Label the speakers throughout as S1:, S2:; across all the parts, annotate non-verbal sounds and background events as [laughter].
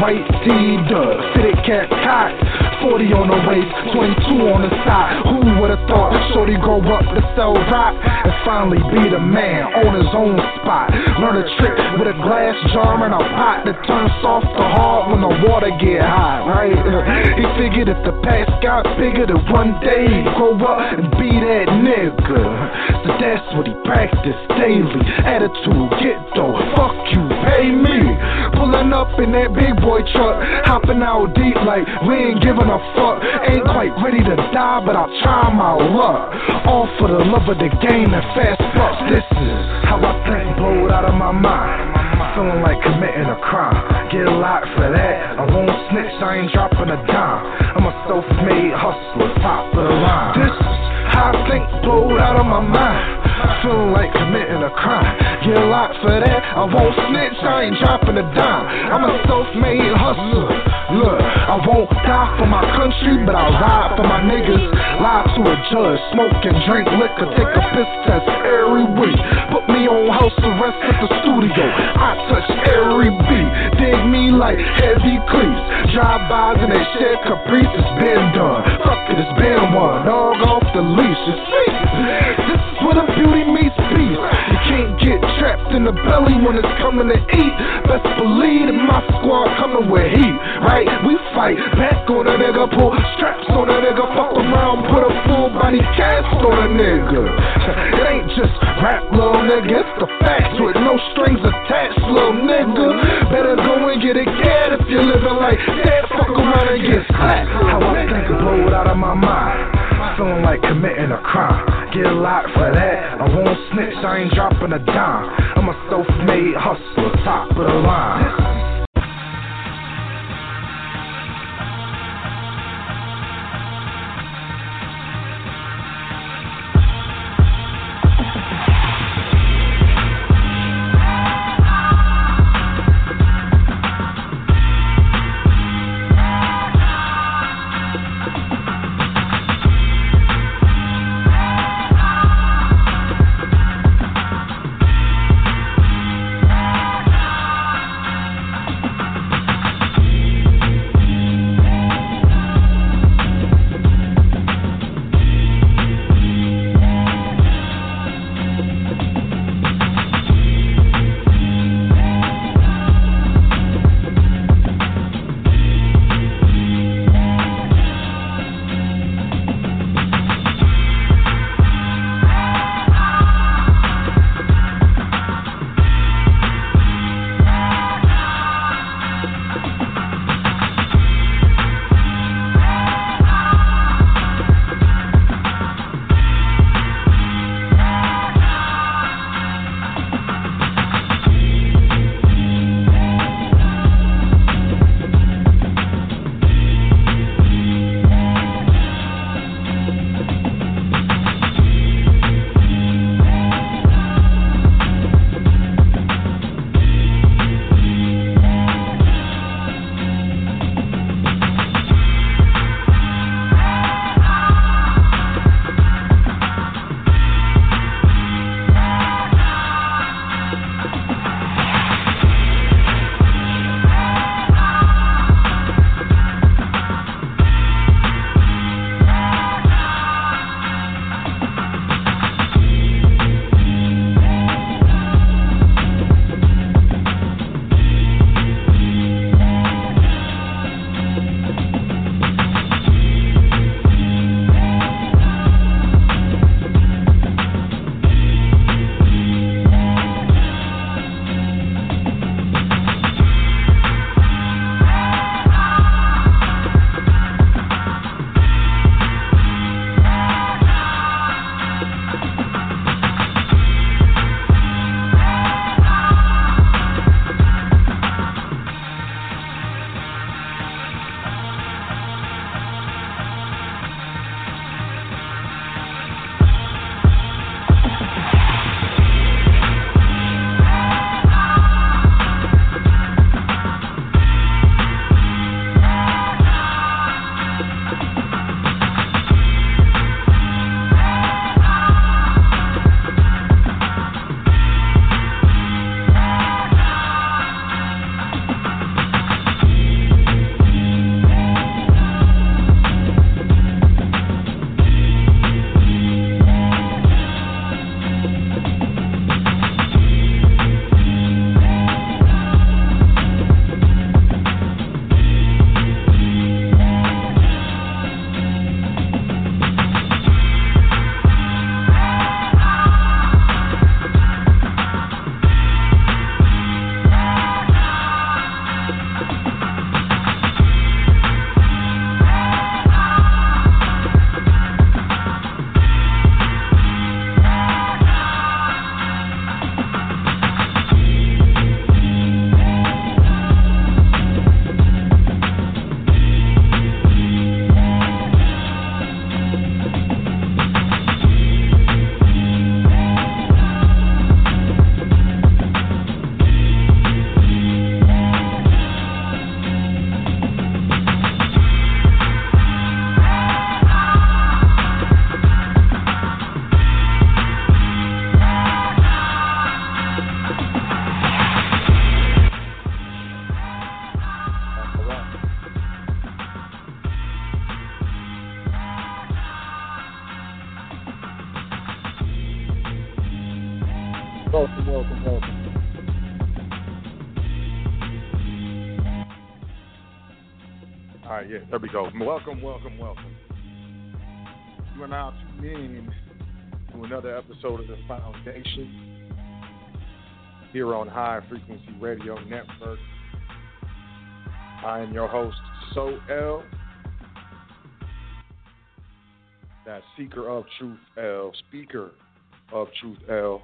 S1: block. White D, the fitted cat cot. 40 on the waist, 22 on the side. Who would've thought Shorty grow up to sell rock and finally be the man on his own spot? Learn a trick with a glass jar and a pot that turns soft to hard when the water get hot, right? [laughs] He figured if the past got bigger, that one day he'd grow up and be that nigga. So that's what he practiced daily. Attitude, get though, fuck you, pay me. Pulling up in that big boy truck, hopping out deep like we ain't giving a fuck. Ain't quite ready to die, but I'll try my luck. All for the love of the game and fast bucks. This is how I think, blow it out of my mind. Feeling like committing a crime. Get a lot for that. I won't snitch, I ain't dropping a dime. I'm a self-made hustler, top of the line. This is how I think, blow it out of my mind. Feeling like committing a crime. Get lot for that. I won't snitch, I ain't dropping a dime. I'm a self-made hustler. Look, I won't die for my country, but I'll ride for my niggas. Lie to a judge, smoke and drink liquor, take a piss test every week. Put me on house arrest at the studio. I touch every beat, dig me like heavy cleats. Drive-bys and they share caprice, it's been done. Fuck it, it's been one. Dog off the leash, you see. This is where the beauty meets beast. Trapped in the belly when it's coming to eat. Best believe that my squad coming with heat, right? We fight back on a nigga, pull straps on a nigga, fuck around, put a full body cast on a nigga. [laughs] It ain't just rap, little nigga, it's the facts with no strings attached, little nigga. Better go and get it cat if you're living like that. Fuck around and get slapped. How I think I blow it out of my mind. Feeling like committing a crime. Get a lot for that. I won't snitch, I ain't dropping a dime. I'm a self-made hustler, top of the line.
S2: There we go. Welcome, welcome, welcome. You are now tuned in to another episode of The Foundation here on High Frequency Radio Network. I am your host, Sot El. That seeker of truth L, speaker of truth L.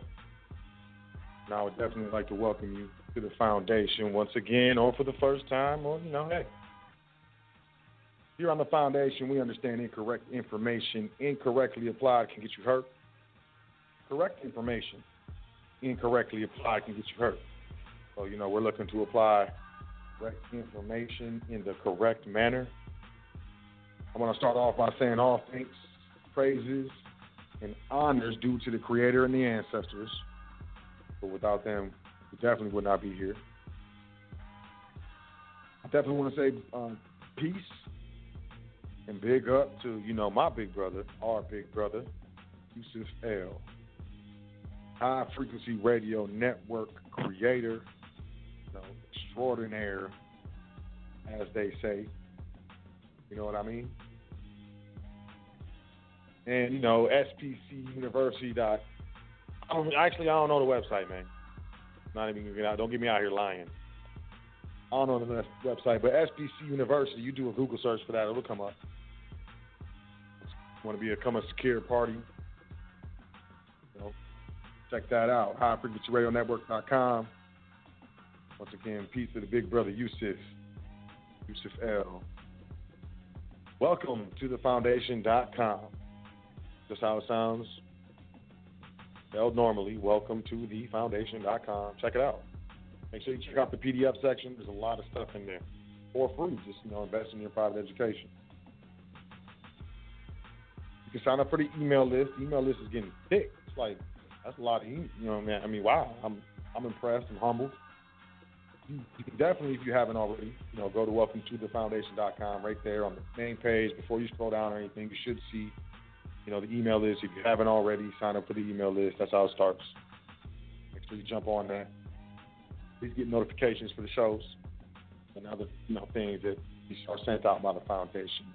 S2: And I would definitely like to welcome you to the foundation once again, or for the first time, or you know, hey. Here on the foundation, we understand incorrect information, incorrectly applied, can get you hurt. Correct information, incorrectly applied, can get you hurt. So, you know, we're looking to apply correct information in the correct manner. I want to start off by saying all thanks, praises, and honors due to the Creator and the ancestors. But without them, we definitely would not be here. I definitely want to say um, peace and big up to, you know, my big brother, our big brother, Yusuf L. High Frequency Radio Network creator, you know, extraordinaire, as they say. You know what I mean? And, you know, SPC University. Dot, actually, I don't know the website, man. Not even, don't get me out here lying. I don't know the website, but SPC University, you do a Google search for that, it'll come up. Want to become a secure party? You know, check that out. HighFrequencyRadioNetwork.com. Once again, peace to the big brother Yusuf, Yusuf L. Welcome to the foundation.com. Just how it sounds. Spelled normally. Welcome to the foundation.com. Check it out. Make sure you check out the PDF section. There's a lot of stuff in there for free. Just you know, invest in your private education. You can sign up for the email list. The email list is getting thick. It's like that's a lot of email. You know, man. I mean, I mean, wow. I'm I'm impressed and humbled. You, you can definitely, if you haven't already, you know, go to welcome to the foundation.com right there on the main page. Before you scroll down or anything, you should see, you know, the email list. If you haven't already, sign up for the email list. That's how it starts. Make sure you jump on that. Please get notifications for the shows and other, you know, things that are sent out by the foundation.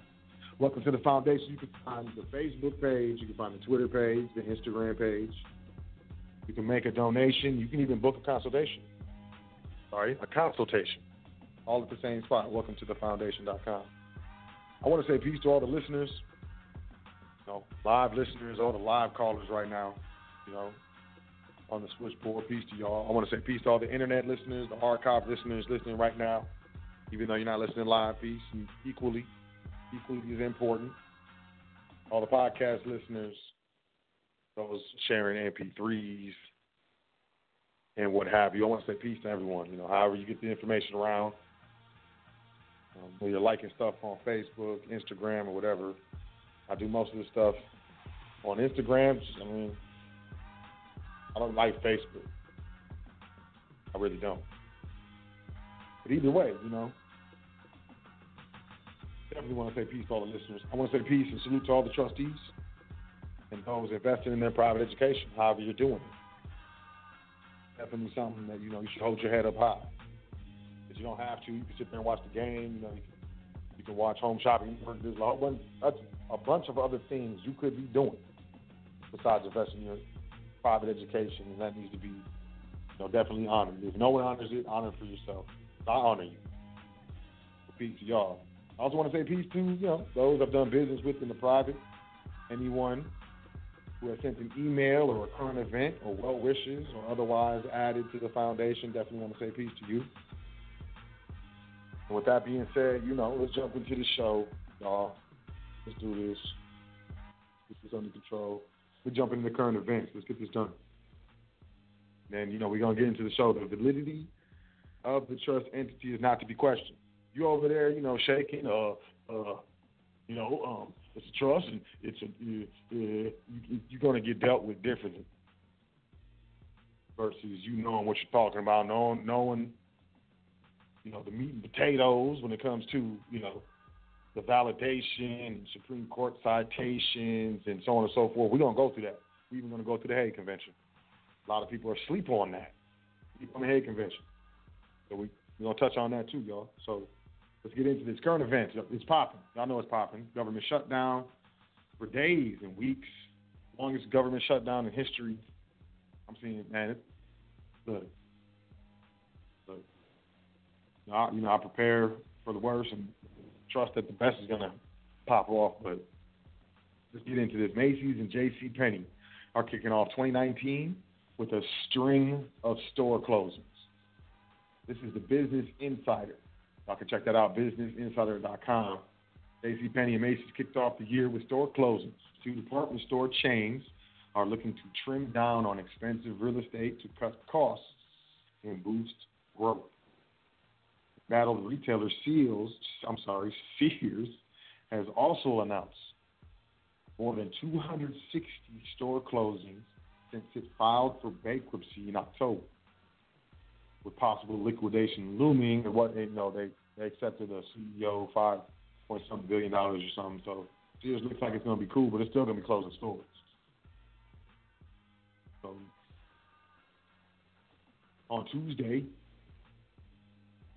S2: Welcome to the foundation. You can find the Facebook page, you can find the Twitter page, the Instagram page. You can make a donation. You can even book a consultation. Sorry, a consultation. All at the same spot. Welcome to the foundation.com. I want to say peace to all the listeners, you know, live listeners, all the live callers right now, you know, on the switchboard. Peace to y'all. I want to say peace to all the internet listeners, the archive listeners listening right now, even though you're not listening live. Peace, equally equally as important. All the podcast listeners, those sharing MP3s and what have you. I want to say peace to everyone. You know, however you get the information around, um, you're liking stuff on Facebook, Instagram, or whatever. I do most of the stuff on Instagram. I mean, I don't like Facebook. I really don't. But either way, you know, definitely want to say peace to all the listeners. I want to say peace and salute to all the trustees and those investing in their private education, however you're doing it. Definitely something that, you know, you should hold your head up high. Because you don't have to. You can sit there and watch the game. You know, you can, you can watch home shopping. There's a, one, a bunch of other things you could be doing besides investing in your private education, and that needs to be, you know, definitely honored. If no one honors it, honor it for yourself. I honor you. Peace to y'all. I also want to say peace to you know those I've done business with in the private. Anyone who has sent an email or a current event or well wishes or otherwise added to the foundation, definitely want to say peace to you. And with that being said, you know, let's jump into the show, y'all. Let's do this. Get This is under control. We're jumping into current events. Let's get this done. Then, you know, we're to get into the show. The validity of the trust entity is not to be questioned you over there, you know, shaking, uh, uh, you know, um, it's a trust, and it's a you, uh, you're going to get dealt with differently versus you knowing what you're talking about, knowing knowing you know the meat and potatoes when it comes to you know the validation and Supreme Court citations and so on and so forth. We're gonna go through that. We're even gonna go through the Hague Convention. A lot of people are asleep on that. On the Hague Convention. So we we're gonna touch on that too, y'all. So let's get into this current event. It's popping. Y'all know it's popping. Government shutdown for days and weeks. Longest government shutdown in history. I'm seeing, man. It, look, look. You know, I, you know, I prepare for the worst and trust that the best is gonna pop off. But let's get into this. Macy's and J.C. Penney are kicking off 2019 with a string of store closings. This is the Business Insider. Y'all can check that out, businessinsider.com. JCPenney and Macy's kicked off the year with store closings. Two department store chains are looking to trim down on expensive real estate to cut costs and boost growth. Battled retailer Seals, I'm sorry, Sears, has also announced more than 260 store closings since it filed for bankruptcy in October with possible liquidation looming. And what you know, they they accepted a CEO five point something billion dollars or something. So Sears looks like it's to be cool, but it's still to be closing stores. So on Tuesday,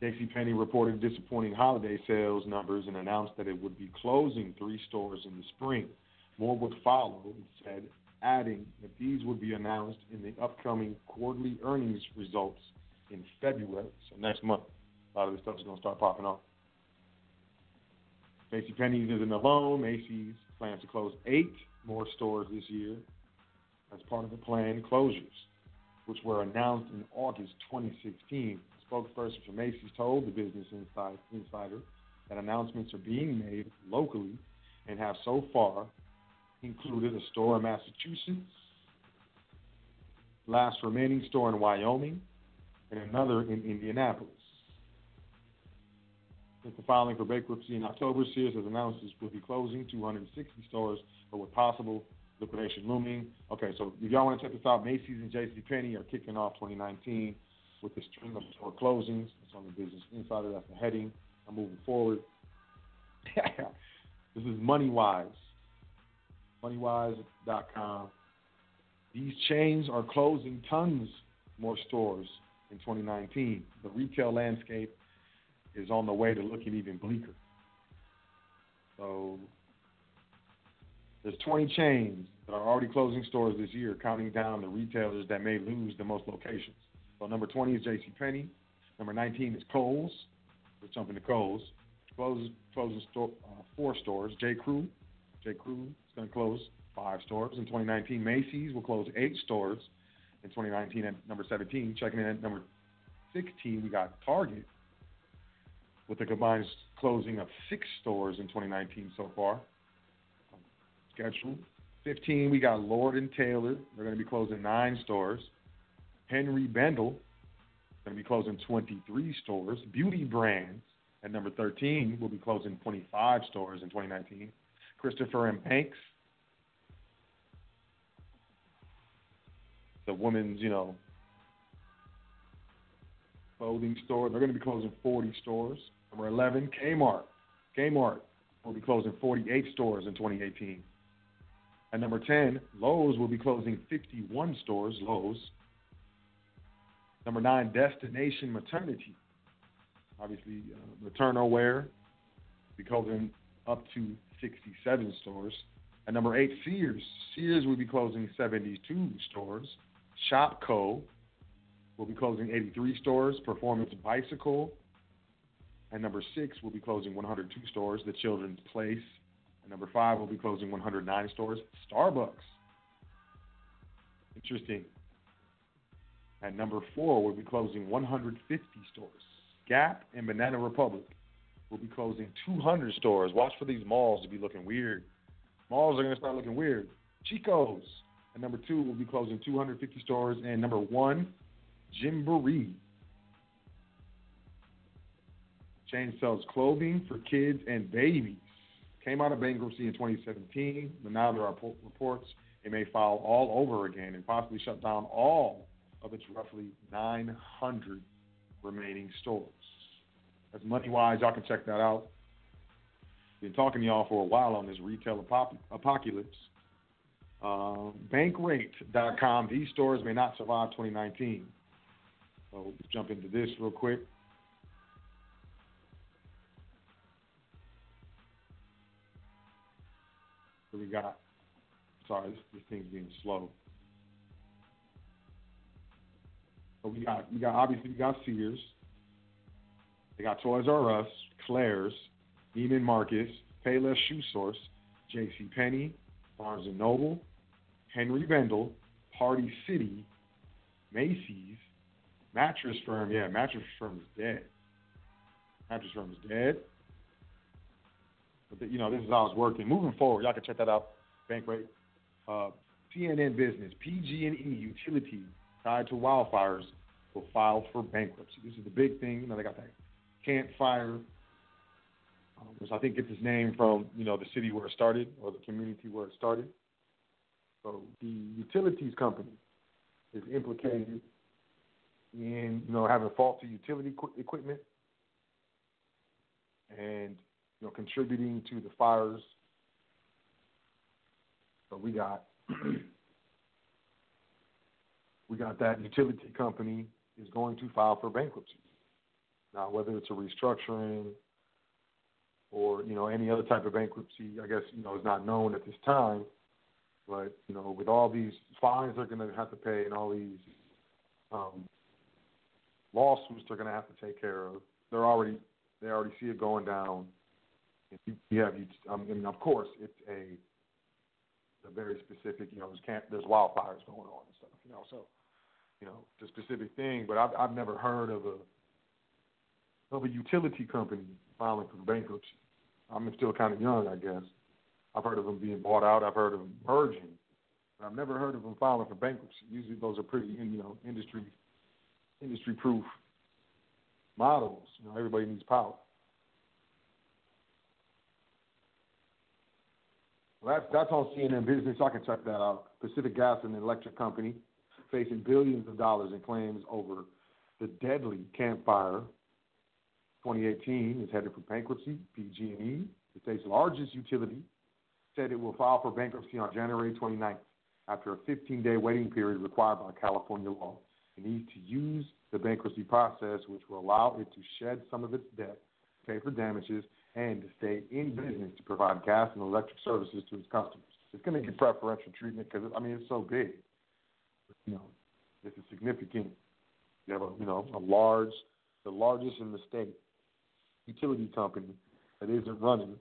S2: JCPenney reported disappointing holiday sales numbers and announced that it would be closing three stores in the spring. More would follow, it said, adding that these would be announced in the upcoming quarterly earnings results in February, so next month. A lot of this stuff is going to start popping off. JCPenney isn't alone. Macy's plans to close eight more stores this year as part of the planned closures, which were announced in August 2016. A spokesperson for Macy's told the Business Insider that announcements are being made locally and have so far included a store in Massachusetts, last remaining store in Wyoming, and another in Indianapolis. Since the filing for bankruptcy in October, Sears has announced it will be closing 260 stores, but with possible liquidation looming. Okay, so if y'all want to check this out, Macy's and J.C. Penney are kicking off 2019 with a string of store closings. It's on the Business Insider. That's the heading. I'm moving forward. [laughs] this is MoneyWise. MoneyWise.com. These chains are closing tons more stores in 2019. The retail landscape is on the way to looking even bleaker. So there's 20 chains that are already closing stores this year, counting down the retailers that may lose the most locations. So number 20 is J.C. Penney. Number 19 is Kohl's. We're jumping to Kohl's. Closes closes store, uh, four stores. J. Crew. J. Crew is going to close five stores in 2019. Macy's will close eight stores in 2019 at number 17. Checking in at number 16, we got Target with a combined closing of six stores in 2019 so far. Schedule 15, we got Lord and Taylor. They're going to be closing nine stores. Henri Bendel going to be closing 23 stores. Beauty Brands at number 13 will be closing 25 stores in 2019. Christopher and Banks the women's, you know, clothing store. They're going to be closing 40 stores. Number 11, Kmart. Kmart will be closing 48 stores in 2018. At number 10, Lowe's will be closing 51 stores. Lowe's. Number 9, Destination Maternity. Obviously, uh, Maternal Wear be closing up to 67 stores. At number 8, Sears. Sears will be closing 72 stores. Shopko will be closing 83 stores. Performance Bicycle. And number six will be closing 102 stores. The Children's Place. And number five will be closing 109 stores. Starbucks. Interesting. At number four, will be closing 150 stores. Gap and Banana Republic will be closing 200 stores. Watch for these malls to be looking weird. Malls are going to start looking weird. Chico's and number two will be closing 250 stores. And number one, Gymboree. Chain sells clothing for kids and babies. Came out of bankruptcy in 2017, but now there are reports it may file all over again and possibly shut down all of its roughly 900 remaining stores. That's money wise. Y'all can check that out. Been talking to y'all for a while on this retail apocalypse. Uh, bankrate.com. These stores may not survive 2019. So let's jump into this real quick. So we got. Sorry, this, this thing's being slow. So we got we got obviously we got Sears. They got Toys R Us, Claire's, Neiman Marcus, Payless Shoe Source, J.C. Penney, Barnes and Noble, Henri Bendel, Party City, Macy's, Mattress Firm. Yeah, Mattress Firm is dead. Mattress Firm is dead. But you know, this is how it's working. Moving forward, y'all can check that out. Bankrate. Uh, CNN Business, PG&E Utility tied to wildfires will file for bankruptcy. This is the big thing. You know, they got that Camp Fire, Um, which I think gets its name from you know the city where it started or the community where it started. So the utilities company is implicated in you know having faulty utility equipment and you know contributing to the fires. So we got [clears throat] we got that utility company is going to file for bankruptcy. Now, whether it's a restructuring or you know any other type of bankruptcy, I guess you know is not known at this time. But you know, with all these fines they're going to have to pay and all these um, lawsuits they're going to have to take care of, they're already they already see it going down. You, you have you, I mean, of course, it's a a very specific, you know, there's camp, there's wildfires going on and stuff, you know, so you know, a specific thing. But I've I've never heard of a of a utility company filing for bankruptcy. I'm still kind of young, I guess. I've heard of them being bought out. I've heard of them merging. But I've never heard of them filing for bankruptcy. Usually, those are pretty, you know, industry industry proof models. You know, everybody needs power. Well, that's that's on CNN Business. I can check that out. Pacific Gas and Electric Company facing billions of dollars in claims over the deadly Camp Fire 2018 is headed for bankruptcy. PG&E, the state's largest utility, said it will file for bankruptcy on January 29th after a 15-day waiting period required by California law. It needs to use the bankruptcy process, which will allow it to shed some of its debt, pay for damages, and to stay in business to provide gas and electric services to its customers. It's going to get preferential treatment because I mean it's so big. You know, this is significant. You have a you know a large, the largest in the state utility company that isn't running.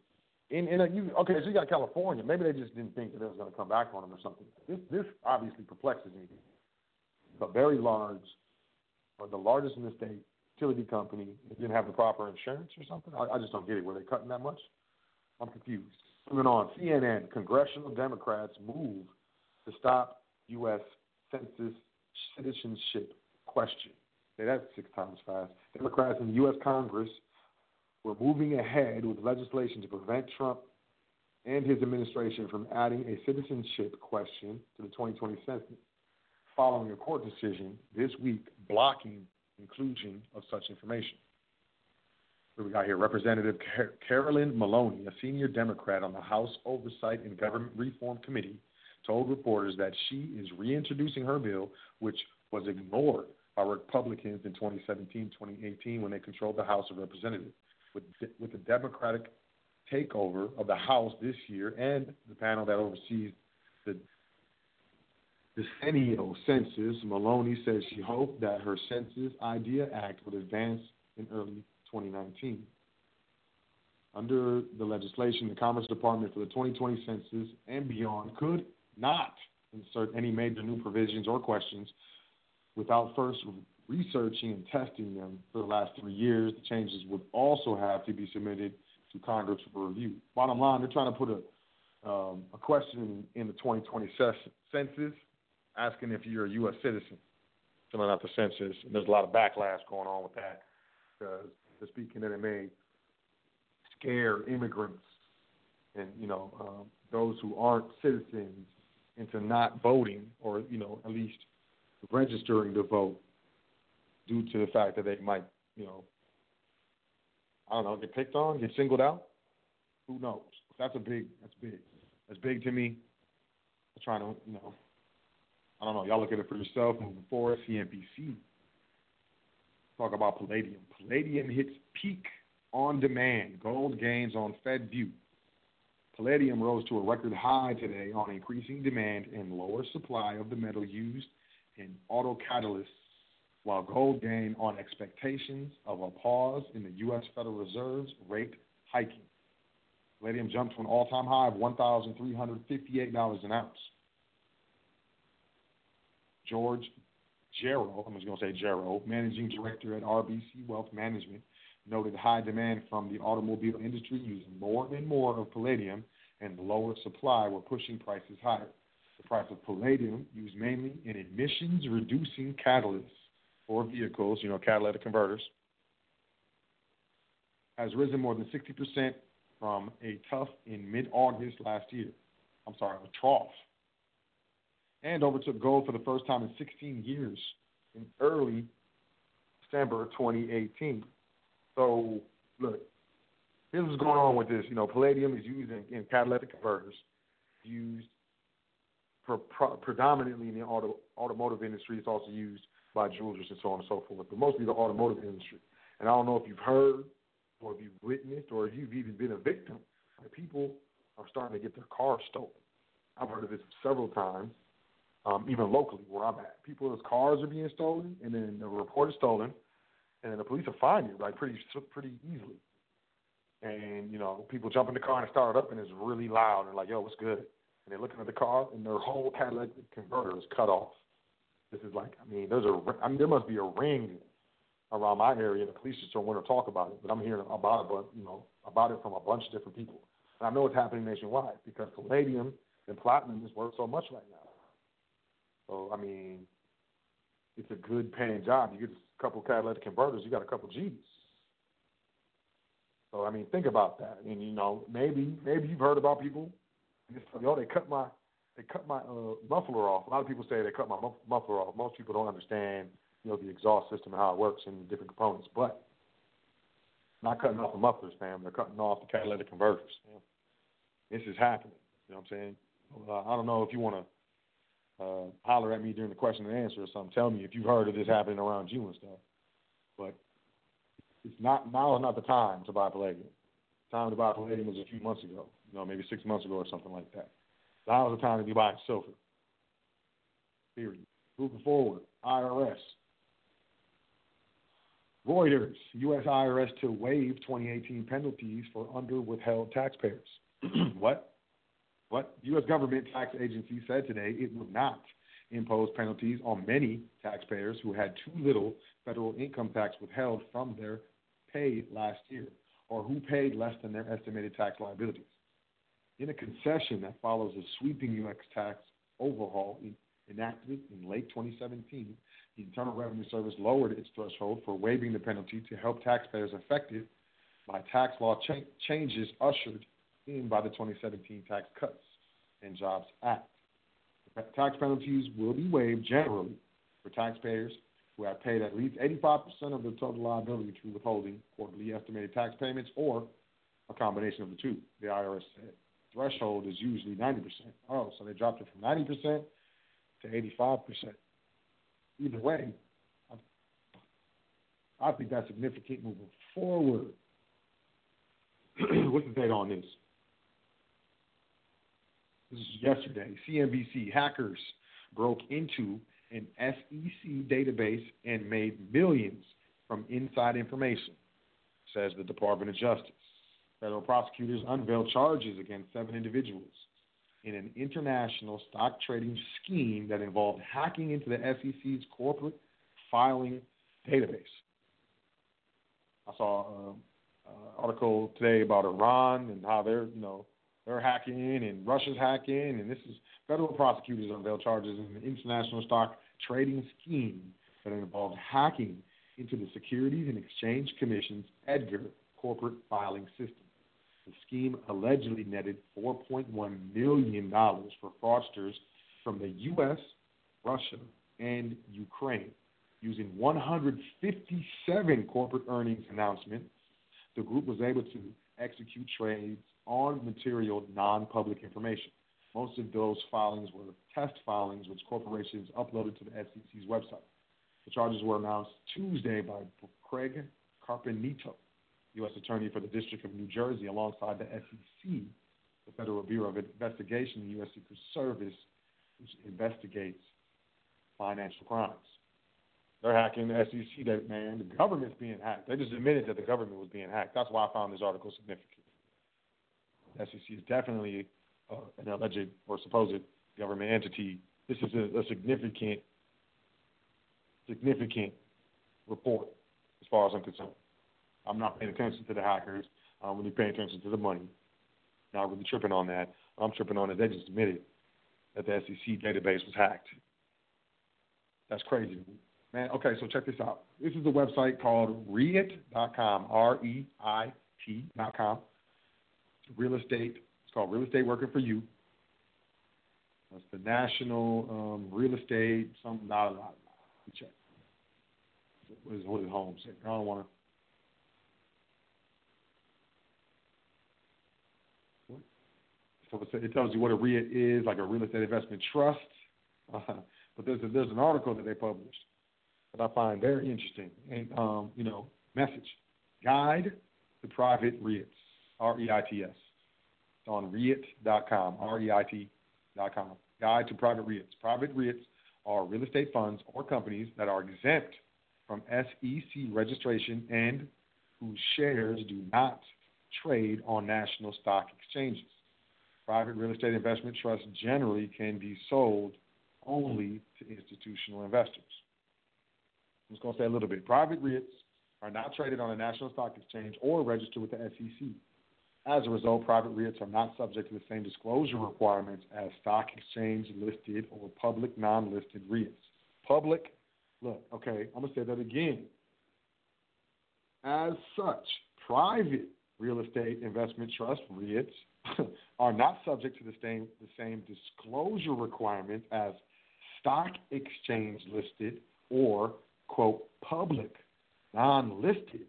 S2: And, and uh, you okay? So you got California. Maybe they just didn't think that it was going to come back on them or something. This this obviously perplexes me. But very large, or the largest in the state utility company didn't have the proper insurance or something. I, I just don't get it. Were they cutting that much? I'm confused. Moving on. CNN. Congressional Democrats move to stop U.S. Census citizenship question. Say that six times fast. Democrats in the U.S. Congress were moving ahead with legislation to prevent Trump and his administration from adding a citizenship question to the 2020 census, following a court decision this week blocking inclusion of such information. What we got here? Representative Car- Carolyn Maloney, a senior Democrat on the House Oversight and Government Reform Committee, told reporters that she is reintroducing her bill, which was ignored by Republicans in 2017 2018 when they controlled the House of Representatives with with the Democratic takeover of the House this year and the panel that oversees the decennial census, Maloney says she hoped that her Census Idea Act would advance in early 2019. Under the legislation, the Commerce Department for the 2020 census and beyond could not insert any major new provisions or questions without first researching and testing them for the last three years. The changes would also have to be submitted to Congress for review. Bottom line, they're trying to put a um, a question in, the 2020 census asking if you're a U.S. citizen, filling out the census. And there's a lot of backlash going on with that because they're speaking that it may scare immigrants and you know um, those who aren't citizens into not voting or you know at least registering to vote due to the fact that they might, you know, I don't know, get picked on, get singled out. Who knows? That's a big. That's big. That's big to me. I'm trying to, you know, I don't know. Y'all look at it for yourself. Moving forward, CNBC talk about palladium. Palladium hits peak on demand. Gold gains on Fed view. Palladium rose to a record high today on increasing demand and lower supply of the metal used in auto catalysts, while gold gained on expectations of a pause in the U.S. Federal Reserve's rate hiking. Palladium jumped to an all-time high of $1,358 an ounce. George Jarrow, I'm just going to say Jarrow, managing director at RBC Wealth Management, noted high demand from the automobile industry using more and more of palladium, and lower supply were pushing prices higher. The price of palladium, used mainly in emissions reducing catalysts for vehicles, you know, catalytic converters, has risen more than 60% from a tough in mid August last year. I'm sorry, a trough. And overtook gold for the first time in 16 years in early December 2018. So, look, here's what's going on with this. You know, palladium is used in, in catalytic converters, used for pro- predominantly in the auto, automotive industry. It's also used by jewelers and so on and so forth, but mostly the automotive industry. And I don't know if you've heard or if you've witnessed or if you've even been a victim. People are starting to get their cars stolen. I've heard of this several times, um, even locally where I'm at. People's cars are being stolen, and then the report is stolen, and then the police will find you like pretty pretty easily. And you know, people jump in the car and start it up, and it's really loud, and like, yo, what's good? And they're looking at the car, and their whole catalytic converter is cut off. This is like, I mean, there's a, I mean, there must be a ring around my area, the police just don't want to talk about it. But I'm hearing about it, but you know, about it from a bunch of different people. And I know it's happening nationwide because palladium and platinum is worth so much right now. So I mean, it's a good paying job. You get a couple catalytic converters, you got a couple G's. So I mean, think about that. And you know, maybe maybe you've heard about people. Yo, they cut my they cut my uh, muffler off. A lot of people say they cut my muffler off. Most people don't understand, you know, the exhaust system and how it works and the different components. But not cutting off the mufflers, fam. They're cutting off the catalytic converters. Fam. This is happening. You know what I'm saying? Uh, I don't know if you want to uh, holler at me during the question and answer or something. Tell me if you've heard of this happening around you and stuff. But it's not now is not the time to buy palladium. Time to buy palladium was a few months ago. You know, maybe six months ago or something like that. Now is the time to be buying silver. Period. Moving forward, IRS. Reuters, U.S. IRS to waive 2018 penalties for under withheld taxpayers. [clears throat] what? What? U.S. government tax agency said today it would not impose penalties on many taxpayers who had too little federal income tax withheld from their pay last year or who paid less than their estimated tax liabilities in a concession that follows a sweeping U.S. tax overhaul enacted in late 2017, the Internal Revenue Service lowered its threshold for waiving the penalty to help taxpayers affected by tax law cha- changes ushered in by the 2017 Tax Cuts and Jobs Act. Tax penalties will be waived generally for taxpayers who have paid at least 85% of the total liability through withholding quarterly estimated tax payments or a combination of the two, the IRS said threshold is usually 90%. Oh, so they dropped it from 90% to 85%. Either way, I, think that's significant moving forward. [clears throat] What's the date on this? This is yesterday. CNBC hackers broke into an SEC database and made millions from inside information, says the Department of Justice. Federal prosecutors unveiled charges against seven individuals in an international stock trading scheme that involved hacking into the SEC's corporate filing database. I saw an uh, article today about Iran and how they're, you know, they're hacking and Russia's hacking, and this is federal prosecutors unveiled charges in an international stock trading scheme that involved hacking into the Securities and Exchange Commission's EDGAR corporate filing system. The scheme allegedly netted $4.1 million for fraudsters from the U.S., Russia, and Ukraine. Using 157 corporate earnings announcements, the group was able to execute trades on material non public information. Most of those filings were test filings, which corporations uploaded to the SEC's website. The charges were announced Tuesday by Craig Carpenito, U.S. Attorney for the District of New Jersey, alongside the SEC, the Federal Bureau of Investigation, the U.S. Secret Service, which investigates financial crimes. They're hacking the SEC. That man, the government's being hacked. They just admitted that the government was being hacked. That's why I found this article significant. The SEC is definitely uh, an alleged or supposed government entity. This is a, a significant, significant report as far as I'm concerned. I'm not paying attention to the hackers. I'm really paying attention to the money. Not really tripping on that. I'm tripping on it. They just admitted that the SEC database was hacked. That's crazy. Man, okay, so check this out. This is a website called REIT.com, R E I T.com. Real estate, it's called Real Estate Working for You. That's the National um, Real Estate, some, nah, nah, nah. Check. What is, what is home say? I don't want to. So it tells you what a REIT is, like a real estate investment trust. Uh, [laughs] but there's a, there's an article that they published that I find very interesting. And um, you know, message guide to private REITs, R E I T S. It's on REIT.com, R E I T.com. Guide to private REITs. Private REITs are real estate funds or companies that are exempt from SEC registration and whose shares do not trade on national stock exchanges. Private real estate investment trusts generally can be sold only to institutional investors. I'm just going to say a little bit. Private REITs are not traded on a national stock exchange or registered with the SEC. As a result, private REITs are not subject to the same disclosure requirements as stock exchange listed or public non listed REITs. Public, look, okay, I'm going to say that again. As such, private real estate investment trust REITs [coughs] are not subject to the same, the same disclosure requirements as stock exchange listed or, quote, public non listed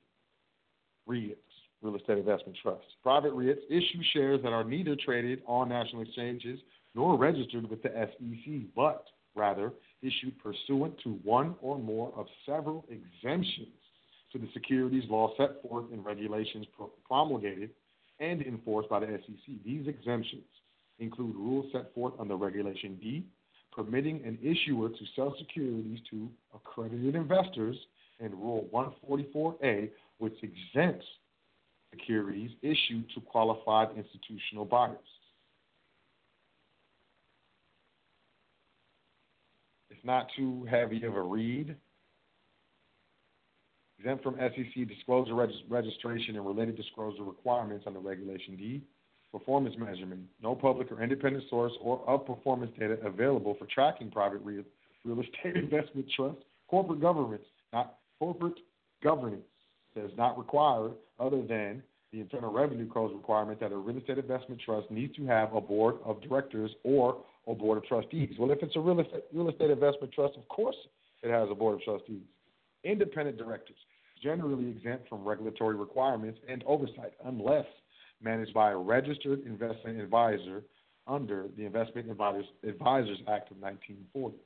S2: REITs, real estate investment trusts. Private REITs issue shares that are neither traded on national exchanges nor registered with the SEC, but rather issued pursuant to one or more of several exemptions to the securities law set forth in regulations promulgated and enforced by the SEC. These exemptions include rules set forth under Regulation D, permitting an issuer to sell securities to accredited investors, and Rule 144A, which exempts securities issued to qualified institutional buyers. It's not too heavy of a read exempt from SEC disclosure registration and related disclosure requirements under Regulation D. Performance measurement. No public or independent source or of performance data available for tracking private real, real estate [laughs] investment trusts. Corporate governance, not corporate governance, does not require other than the Internal Revenue Code's requirement that a real estate investment trust needs to have a board of directors or a board of trustees. Well, if it's a real estate, real estate investment trust, of course it has a board of trustees. Independent directors generally exempt from regulatory requirements and oversight unless managed by a registered investment advisor under the Investment Advisors, Advisors Act of 1940.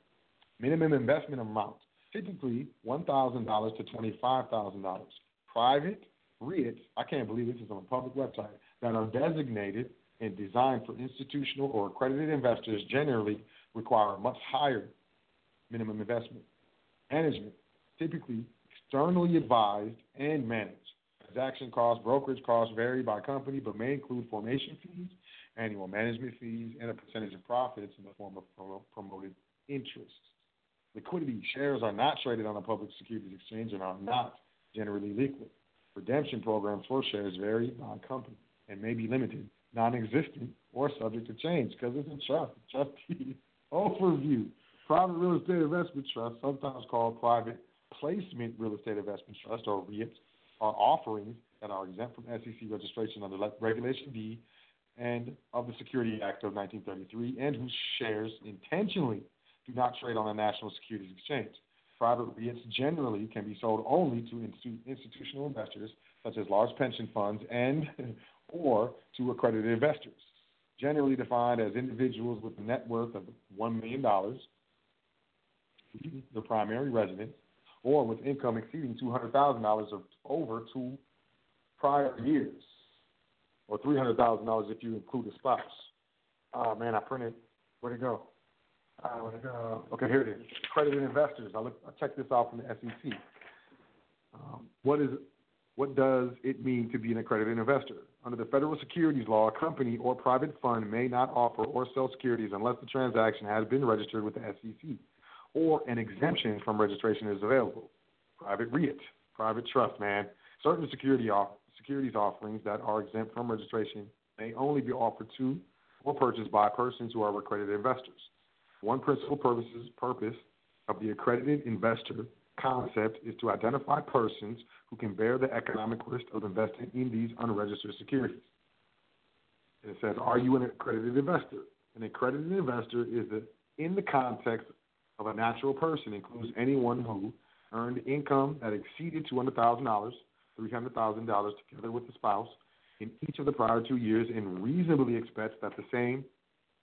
S2: Minimum investment amount typically $1,000 to $25,000. Private REITs, I can't believe this is on a public website, that are designated and designed for institutional or accredited investors generally require a much higher minimum investment. Management typically externally advised and managed. Transaction costs, brokerage costs vary by company, but may include formation fees, annual management fees, and a percentage of profits in the form of promoted interests. Liquidity shares are not traded on a public securities exchange and are not generally liquid. Redemption programs for shares vary by company and may be limited, non existent, or subject to change because it's a trust. Trustee [laughs] overview. Private real estate investment trust, sometimes called private placement real estate investment trust or REITs are offerings that are exempt from SEC registration under Regulation D and of the Security Act of 1933 and whose shares intentionally do not trade on a national securities exchange. Private REITs generally can be sold only to institutional investors such as large pension funds and [laughs] or to accredited investors. generally defined as individuals with a net worth of $1 million, the primary residence, or with income exceeding $200,000 of over two prior years, or $300,000 if you include a spouse. Oh, man, I printed. Where'd it go? Uh, where'd it go? Okay, here it is. Accredited investors. I, look, I checked this out from the SEC. Um, what is what does it mean to be an accredited investor? Under the federal securities law, a company or private fund may not offer or sell securities unless the transaction has been registered with the SEC or an exemption from registration is available. Private REIT, private trust, man. Certain security off, securities offerings that are exempt from registration may only be offered to or purchased by persons who are accredited investors. One principal purposes, purpose of the accredited investor concept is to identify persons who can bear the economic risk of investing in these unregistered securities. It says, Are you an accredited investor? An accredited investor is in the context of a natural person, includes anyone who earned income that exceeded $200,000, $300,000 together with the spouse in each of the prior two years and reasonably expects that the same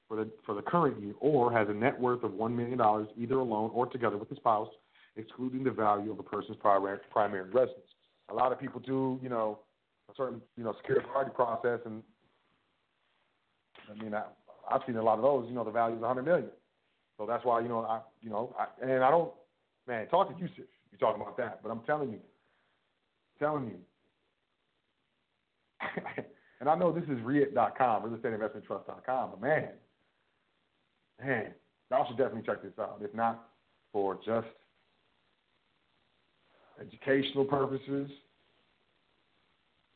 S2: for the, for the current year, or has a net worth of $1 million either alone or together with the spouse excluding the value of a person's primary, primary residence. A lot of people do, you know, a certain, you know, security process, and I mean, I, I've seen a lot of those. You know, the value is 100 million. So that's why, you know, I, you know, I, and I don't, man, talk to Yusuf. You're talking about that, but I'm telling you, telling you, [laughs] and I know this is REIT.com, real estate investment trust.com, but man, man, y'all should definitely check this out. If not for just educational purposes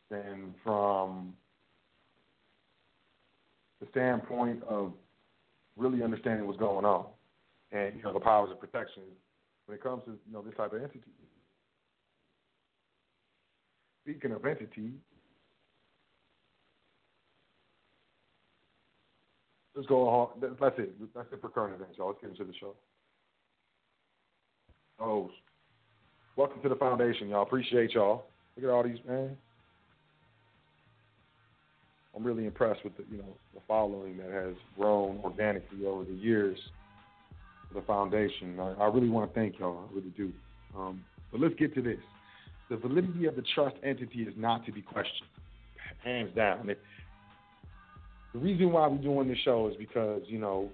S2: and from the standpoint of really understanding what's going on and you know the powers of protection when it comes to you know this type of entity. Speaking of entity, let's go on. That's it. That's it for current events, y'all. Let's get into the show. Oh, Welcome to the foundation, y'all. Appreciate y'all. Look at all these, man. I'm really impressed with the, you know, the following that has grown organically over the years. The foundation. I, I really want to thank y'all. I really do. Um, but let's get to this. The validity of the trust entity is not to be questioned, hands down. It, the reason why we're doing this show is because you know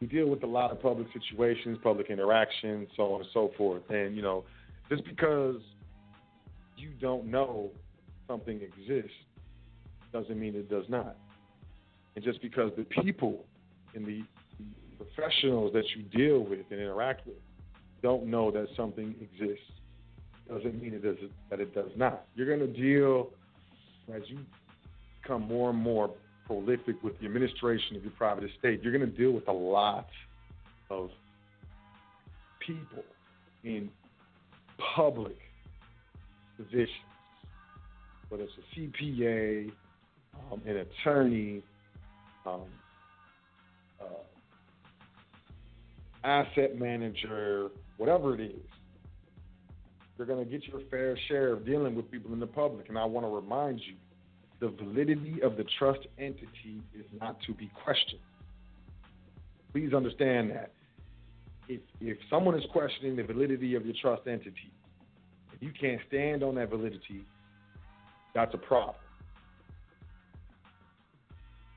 S2: we deal with a lot of public situations, public interactions, so on and so forth, and you know just because you don't know something exists doesn't mean it does not. And just because the people and the professionals that you deal with and interact with don't know that something exists doesn't mean it does that it does not. You're going to deal as you become more and more prolific with the administration of your private estate. You're going to deal with a lot of people in public positions, whether it's a CPA, um, an attorney, um, uh, asset manager, whatever it is, you're going to get your fair share of dealing with people in the public. And I want to remind you the validity of the trust entity is not to be questioned. Please understand that if if someone is questioning the validity of your trust entity, you can't stand on that validity, that's a problem.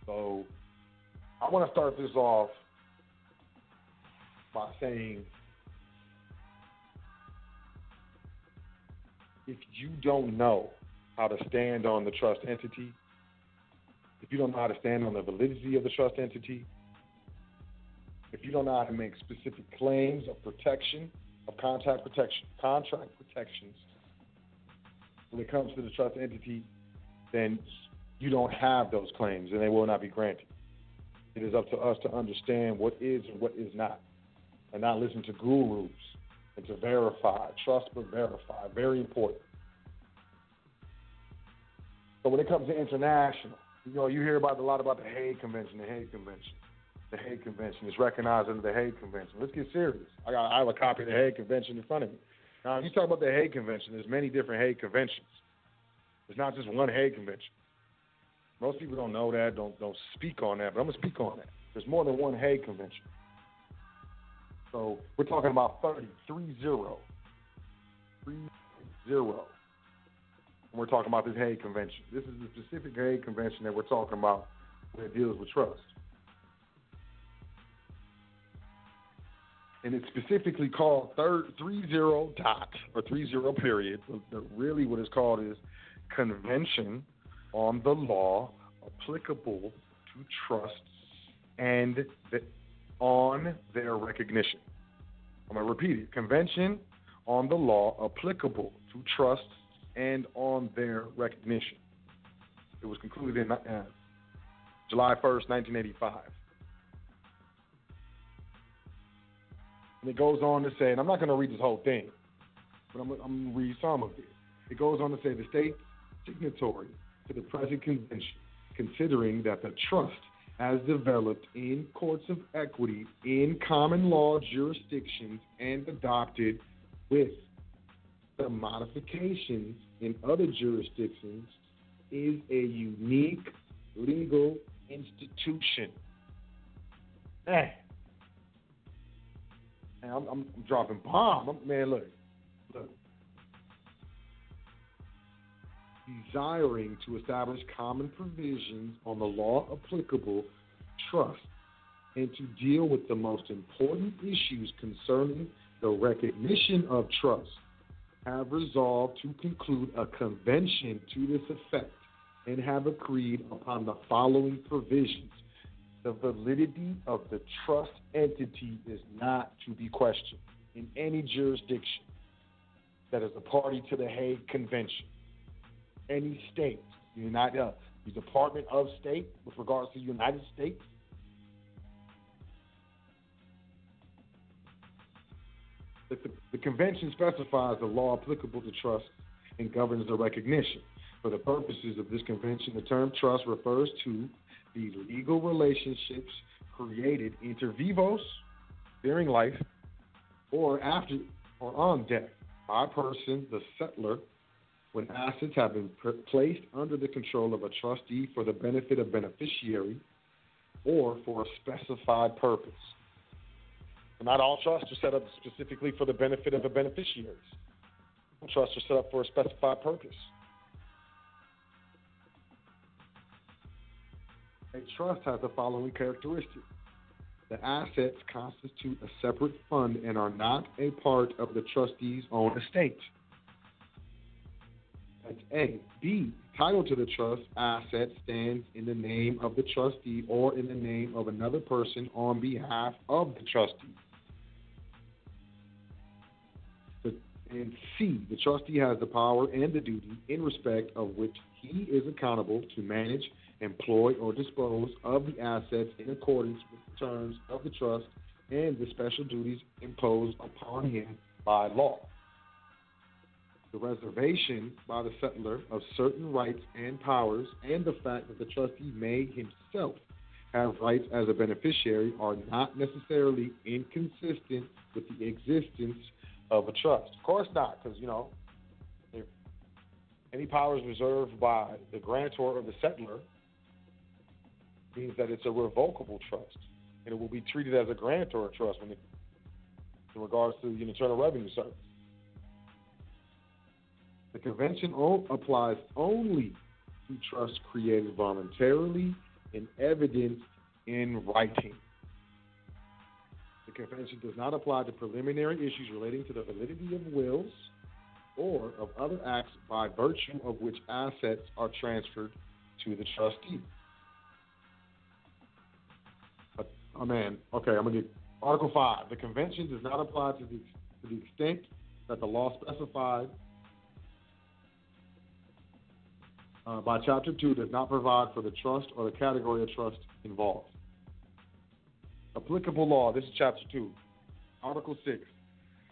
S2: So I want to start this off by saying if you don't know how to stand on the trust entity, if you don't know how to stand on the validity of the trust entity, if you don't know how to make specific claims of protection, of contract protection, contract protections, when it comes to the trust entity, then you don't have those claims and they will not be granted. It is up to us to understand what is and what is not, and not listen to gurus and to verify, trust but verify. Very important. So when it comes to international, you know, you hear about a lot about the Hague Convention, the Hague Convention the Hague Convention. It's recognized under the Hague Convention. Let's get serious. I got I have a copy of the Hague Convention in front of me. Now, you talk about the Hague Convention, there's many different Hague Conventions. It's not just one Hague Convention. Most people don't know that, don't don't speak on that, but I'm gonna speak on that. There's more than one Hague Convention. So we're talking about 30, 3 0. 3 0. And we're talking about this Hague Convention. This is the specific Hague Convention that we're talking about it deals with trust. And it's specifically called third, 3 0 dot or 3 0 period. Really, what it's called is Convention on the Law Applicable to Trusts and the, on their recognition. I'm going to repeat it Convention on the Law Applicable to Trusts and on their recognition. It was concluded in uh, July 1st, 1985. And it goes on to say, and I'm not going to read this whole thing, but I'm, I'm going to read some of it. It goes on to say the state signatory to the present convention, considering that the trust as developed in courts of equity in common law jurisdictions and adopted with the modifications in other jurisdictions is a unique legal institution. Man, I'm, I'm, dropping bomb. I'm, man, look. Desiring to establish common provisions on the law applicable trust and to deal with the most important issues concerning the recognition of trust have resolved to conclude a convention to this effect and have agreed upon the following provisions. The validity of the trust entity is not to be questioned in any jurisdiction that is a party to the Hague Convention. Any state, United, uh, the Department of State, with regards to the United States, the, the convention specifies the law applicable to trust and governs the recognition. For the purposes of this convention, the term trust refers to the legal relationships created inter vivos, during life, or after or on death by a person, the settlor, when assets have been placed under the control of a trustee for the benefit of beneficiary or for a specified purpose. Not all trusts are set up specifically for the benefit of the beneficiaries. Trusts are set up for a specified purpose. A trust has the following characteristics. The assets constitute a separate fund and are not a part of the trustee's own estate. That's A. B. Title to the trust asset stands in the name of the trustee or in the name of another person on behalf of the trustee. And C, the trustee has the power and the duty in respect of which he is accountable to manage, employ, or dispose of the assets in accordance with the terms of the trust and the special duties imposed upon him by law. The reservation by the settlor of certain rights and powers and the fact that the trustee may himself have rights as a beneficiary are not necessarily inconsistent with the existence of a trust. Of course not, because you know, if any powers reserved by the grantor or the settlor means that it's a revocable trust, and it will be treated as a grantor trust when it, in regards to the Internal Revenue Service. The convention applies only to trusts created voluntarily and evidenced in writing. The convention does not apply to preliminary issues relating to the validity of wills or of other acts by virtue of which assets are transferred to the trustee. Uh, oh man, okay, I'm gonna get Article Five. The convention does not apply to the to the extent that the law specified uh, by Chapter Two does not provide for the trust or the category of trust involved. Applicable law. This is Chapter Two, Article Six.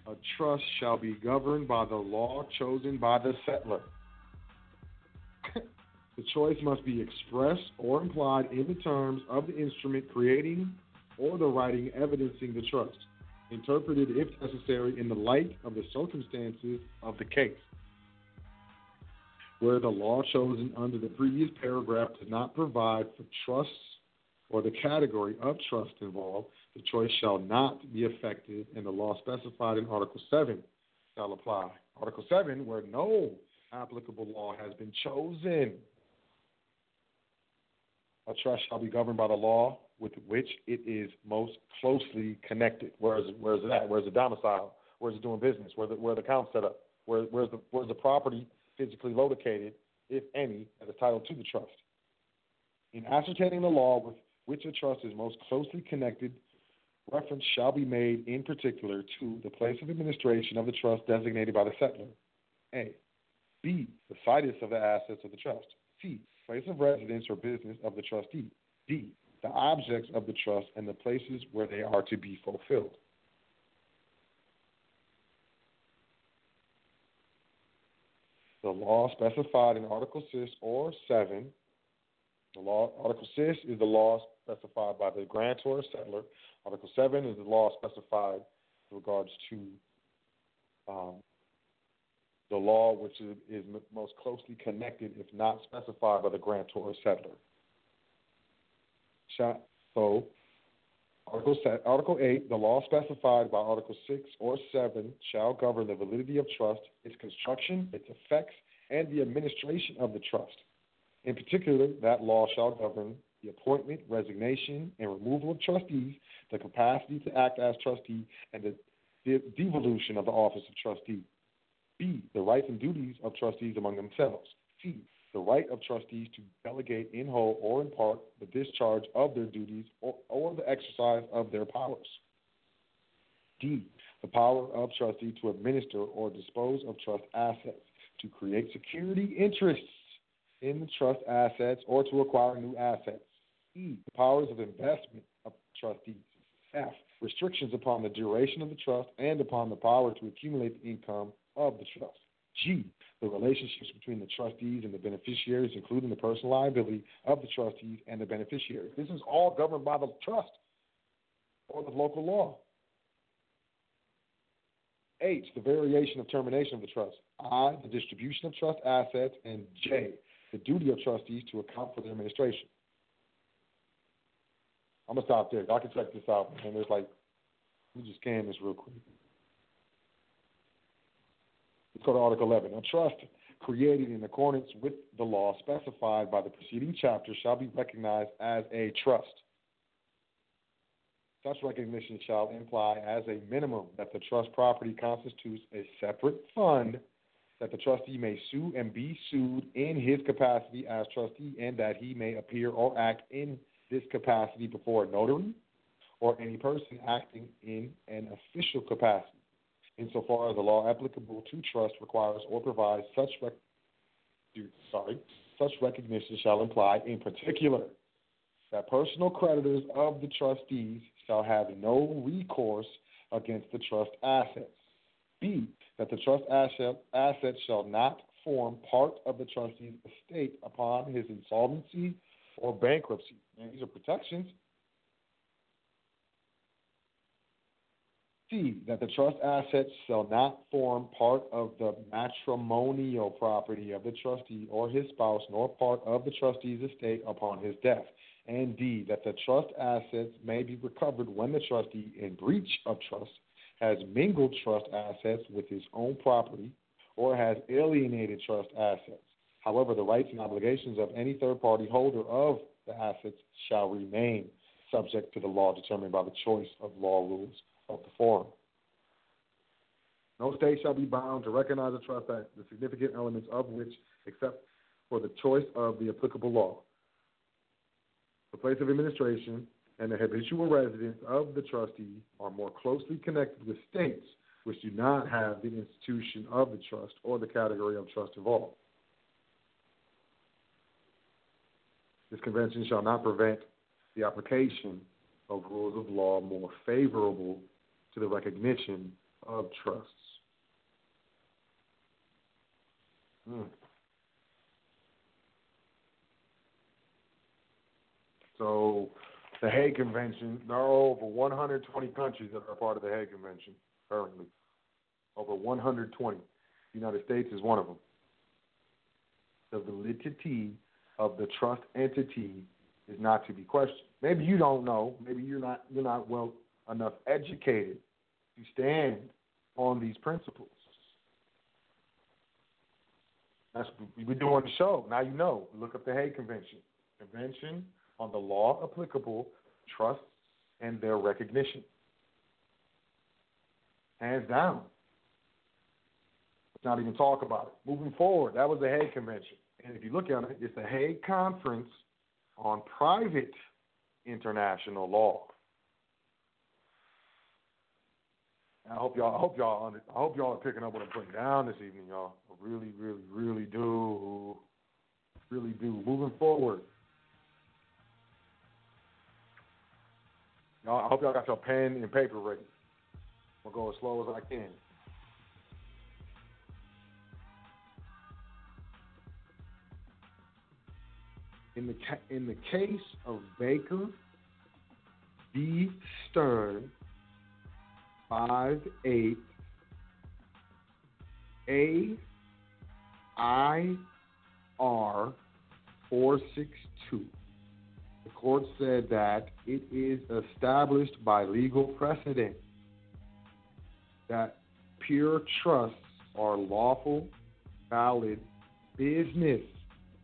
S2: A trust shall be governed by the law chosen by the settlor. [laughs] the choice must be expressed or implied in the terms of the instrument creating or the writing evidencing the trust, interpreted if necessary in the light of the circumstances of the case. Where the law chosen under the previous paragraph does not provide for trusts or the category of trust involved, the choice shall not be affected, and the law specified in Article 7 shall apply. Article 7, where no applicable law has been chosen. A trust shall be governed by the law with which it is most closely connected. Where is it, where is it at? Where's the domicile? Where's it doing business? Where the where the account set up? Where, where's the where's the property physically located, if any, that is titled to the trust? In ascertaining the law with which a trust is most closely connected, reference shall be made in particular to the place of administration of the trust designated by the settlor. A. B. The situs of the assets of the trust. C. Place of residence or business of the trustee. D. The objects of the trust and the places where they are to be fulfilled. Law specified in Article 6 or 7 the law, Article 6 is the law specified by the grantor or settlor. Article 7 is the law specified in regards to um, the law which is, is, most closely connected, if not specified by the grantor or settlor. So, Article, Article 8, the law specified by Article 6 or 7 shall govern the validity of trust, its construction, its effects, and the administration of the trust. In particular, that law shall govern the appointment, resignation, and removal of trustees, the capacity to act as trustee, and the devolution of the office of trustee. B. The rights and duties of trustees among themselves. C. The right of trustees to delegate in whole or in part the discharge of their duties or, or the exercise of their powers. D. The power of trustee to administer or dispose of trust assets, to create security interests in the trust assets or to acquire new assets. E. The powers of investment of trustees. F. Restrictions upon the duration of the trust and upon the power to accumulate the income of the trust. G. The relationships between the trustees and the beneficiaries, including the personal liability of the trustees and the beneficiaries. This is all governed by the trust or the local law. H. The variation of termination of the trust. I. The distribution of trust assets. And J the duty of trustees to account for their administration. I'm gonna stop there. Y'all can check this out. And there's like, let me just scan this real quick. Let's go to Article 11. A trust created in accordance with the law specified by the preceding chapter shall be recognized as a trust. Such recognition shall imply as a minimum that the trust property constitutes a separate fund that the trustee may sue and be sued in his capacity as trustee, and that he may appear or act in this capacity before a notary or any person acting in an official capacity, insofar as the law applicable to trust requires or provides such rec- sorry, such recognition shall imply, in particular, that personal creditors of the trustees shall have no recourse against the trust assets. B that the trust asset, assets shall not form part of the trustee's estate upon his insolvency or bankruptcy. And these are protections. C, that the trust assets shall not form part of the matrimonial property of the trustee or his spouse, nor part of the trustee's estate upon his death. And D, that the trust assets may be recovered when the trustee, in breach of trust, has mingled trust assets with his own property or has alienated trust assets. However, the rights and obligations of any third party holder of the assets shall remain subject to the law determined by the choice of law rules of the forum. No state shall be bound to recognize a trust act, the significant elements of which, except for the choice of the applicable law. The place of administration, and the habitual residence of the trustee are more closely connected with states which do not have the institution of the trust or the category of trust involved. This convention shall not prevent the application of rules of law more favorable to the recognition of trusts. Hmm. So the Hague Convention. There are over 120 countries that are part of the Hague Convention currently. Over 120. The United States is one of them. the validity of the trust entity is not to be questioned. Maybe you don't know. Maybe you're not you're not well enough educated to stand on these principles. That's what we been doing the show. Now you know. Look up the Hague Convention. Convention on the law applicable trusts and their recognition. Hands down. Let's not even talk about it. Moving forward, that was the Hague Convention. And if you look at it, it's the Hague Conference on Private International Law. I hope y'all. I hope y'all. under- I hope y'all are picking up what I'm putting down this evening, y'all. I really, really, really do. Really do. Moving forward, y'all. I hope y'all got your pen and paper ready. I'm gonna go as slow as I can. In the in the case of Baker v. Stern, five eight A I R four six two. The court said that it is established by legal precedent that pure trusts are lawful, valid business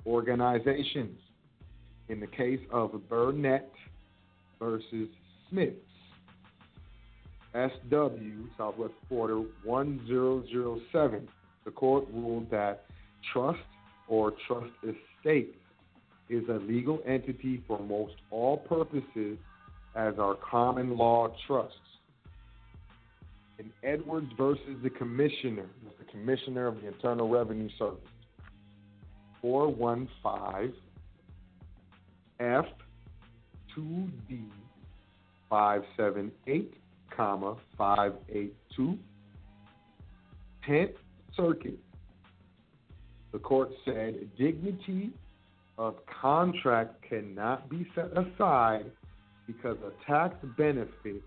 S2: organizations. In the case of Burnett versus Smiths, SW, Southwest Florida 1007, the court ruled that trust or trust estate is a legal entity for most all purposes as are common law trusts. In Edwards versus the Commissioner, was the Commissioner of the Internal Revenue Service, 415 F 2D 578, comma 582, 10th Circuit. The court said dignity of contract cannot be set aside because a tax benefit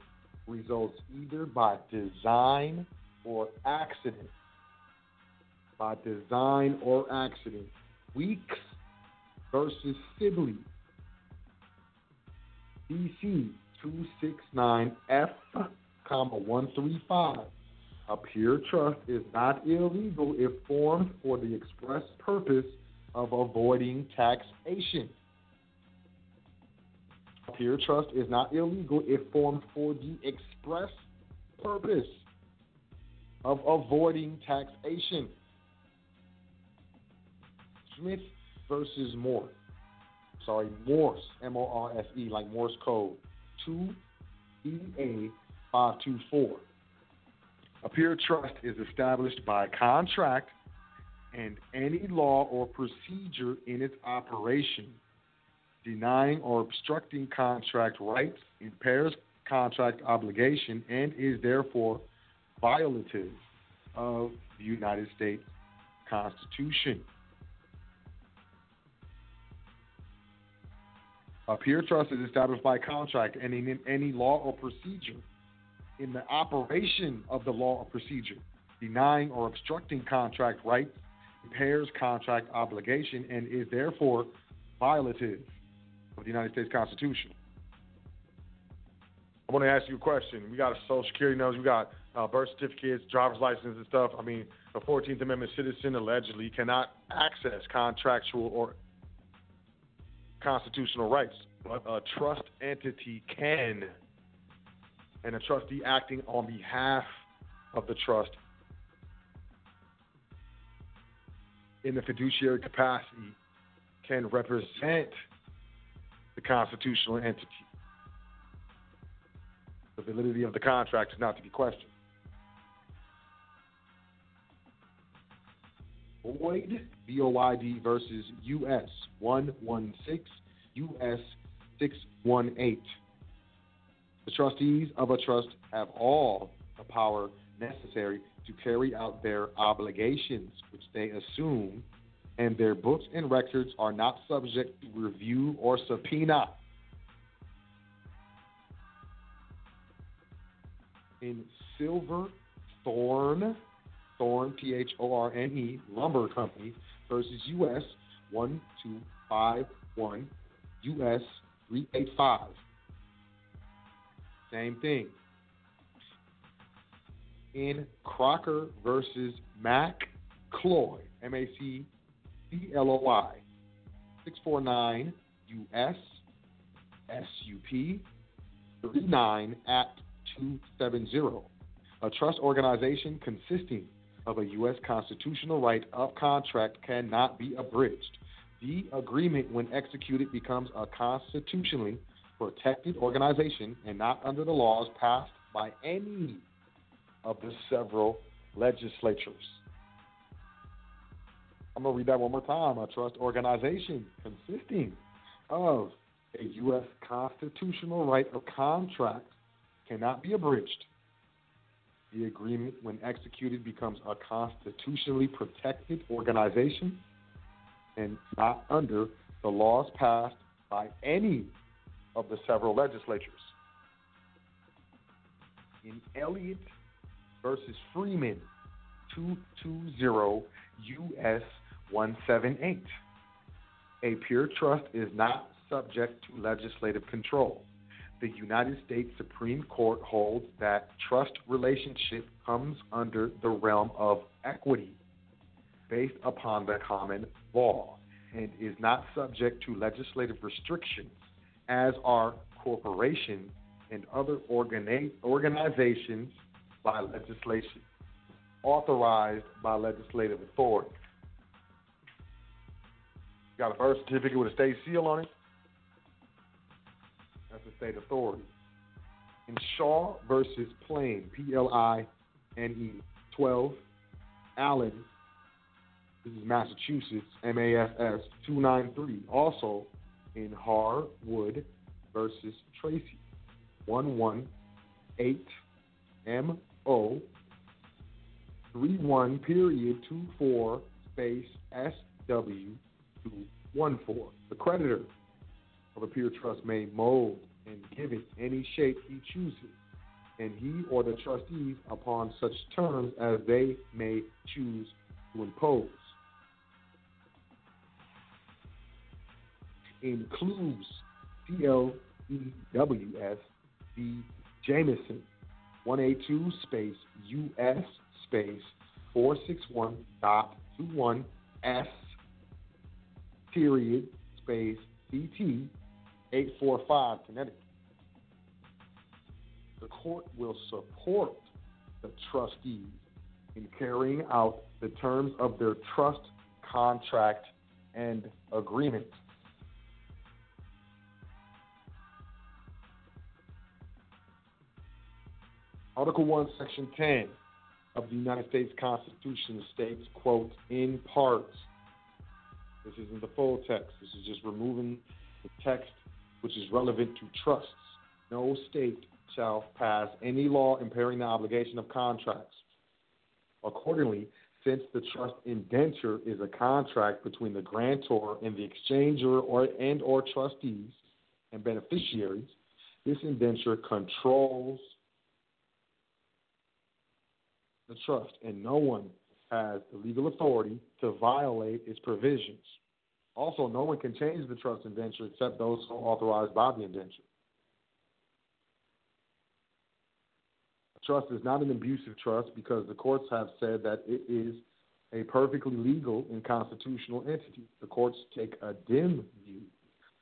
S2: results either by design or accident. By design or accident. Weeks versus Sibley. DC 269F, comma 135. A pure trust is not illegal if formed for the express purpose of avoiding taxation. A pure trust is not illegal if formed for the express purpose of avoiding taxation. Smith versus Morse. Sorry, Morse, M O R S E, like Morse code. 2 EA 524. A pure trust is established by contract and any law or procedure in its operation, denying or obstructing contract rights, impairs contract obligation, and is therefore violative of the United States Constitution. A pure trust is established by contract and in any law or procedure in the operation of the law or procedure, denying or obstructing contract rights, impairs contract obligation, and is therefore violative of the United States Constitution. I want to ask you a question. We got a social security numbers, we got uh, birth certificates, driver's license, and stuff. I mean, a 14th Amendment citizen allegedly cannot access contractual or constitutional rights, but a trust entity can. And a trustee acting on behalf of the trust in the fiduciary capacity can represent the constitutional entity. The validity of the contract is not to be questioned. Boyd, B O Y D versus US 116, US 618. The trustees of a trust have all the power necessary to carry out their obligations, which they assume, and their books and records are not subject to review or subpoena. In Silver Thorn, Thorn, T H O R N E, Lumber Company versus U.S. 1251 US 385. Same thing. In Crocker versus Mac Cloy, M A C C L O I, 649 US SUP 39 at 270. A trust organization consisting of a U.S. constitutional right of contract cannot be abridged. The agreement, when executed, becomes a constitutionally protected organization and not under the laws passed by any of the several legislatures. I'm going to read that one more time. A trust organization consisting of a U.S. constitutional right of contract cannot be abridged. The agreement, when executed, becomes a constitutionally protected organization and not under the laws passed by any of the several legislatures. In Elliott versus Freeman, 220 U.S. 178, a pure trust is not subject to legislative control. The United States Supreme Court holds that trust relationship comes under the realm of equity based upon the common law and is not subject to legislative restrictions as are corporations and other organi- organizations by legislation authorized by legislative authority. Got a birth certificate with a state seal on it? That's a state authority. In Shaw versus Plain, P L I N E 12, Allen, this is Massachusetts, M A S S 293. Also in Harwood versus Tracy, 118 M O 31 period 24 space S W 214. The creditor of a peer trust may mold and give it any shape he chooses, and he or the trustees upon such terms as they may choose to impose. Includes C L E W S D Jamieson 182 space U S space 461 dot 21 S period space CT 845 Connecticut. The court will support the trustees in carrying out the terms of their trust contract and agreement. Article 1, Section 10 of the United States Constitution states, quote, in part, This isn't the full text. This is just removing the text which is relevant to trusts. No state shall pass any law impairing the obligation of contracts. Accordingly, since the trust indenture is a contract between the grantor and the exchanger or and or trustees and beneficiaries, this indenture controls the trust, and no one has the legal authority to violate its provisions. Also, no one can change the trust indenture except those authorized by the indenture. A trust is not an abusive trust because the courts have said that it is a perfectly legal and constitutional entity. The courts take a dim view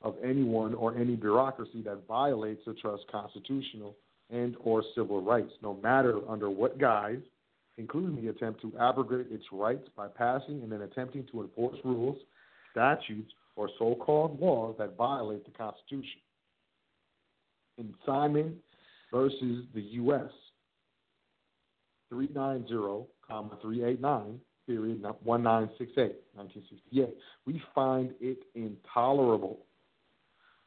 S2: of anyone or any bureaucracy that violates a trust constitutional and or civil rights, no matter under what guise, including the attempt to abrogate its rights by passing and then attempting to enforce rules statutes, or so called laws that violate the Constitution. In Simon versus the U.S., 390, 389, period 1968, 1968, we find it intolerable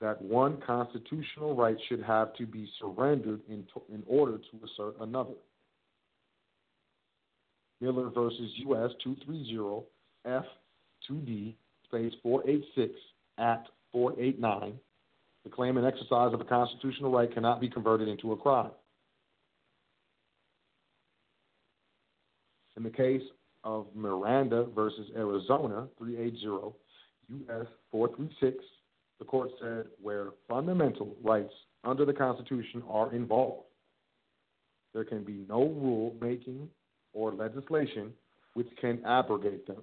S2: that one constitutional right should have to be surrendered in, to, in order to assert another. Miller versus U.S. 230 F2D space 486 at 489, the claim and exercise of a constitutional right cannot be converted into a crime. In the case of Miranda versus Arizona, 380 U.S. 436, the court said where fundamental rights under the Constitution are involved, there can be no rule making or legislation which can abrogate them.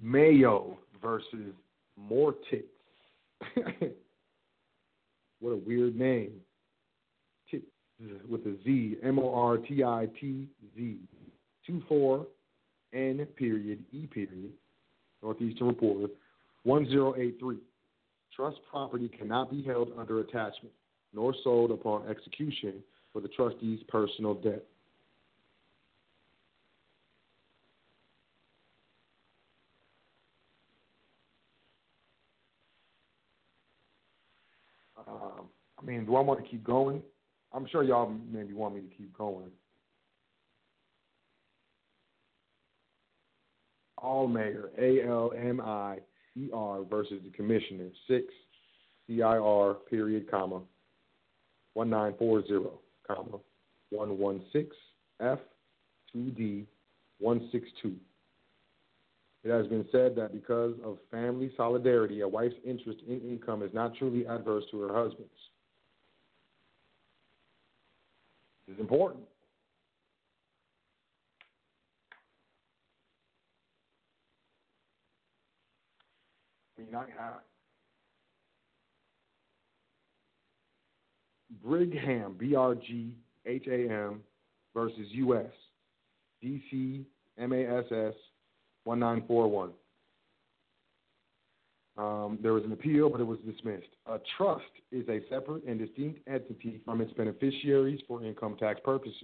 S2: Mayo versus Mortitz. [laughs] what a weird name. Titz with a Z, M O R T I T Z. 2 4 N period E period, Northeastern Reporter, 1083. Trust property cannot be held under attachment nor sold upon execution for the trustee's personal debt. Um, I mean, do I want to keep going? I'm sure y'all maybe want me to keep going. Allmayer, A L M I E R versus the Commissioner, 6 C I R period, comma, 1940, comma, 116 F 2D 162. It has been said that because of family solidarity, a wife's interest in income is not truly adverse to her husband's. This is important. I mean, I, I, Brigham, B R G H A M, versus U.S. DC MASS 1941. Um, there was an appeal, but it was dismissed. A trust is a separate and distinct entity from its beneficiaries for income tax purposes.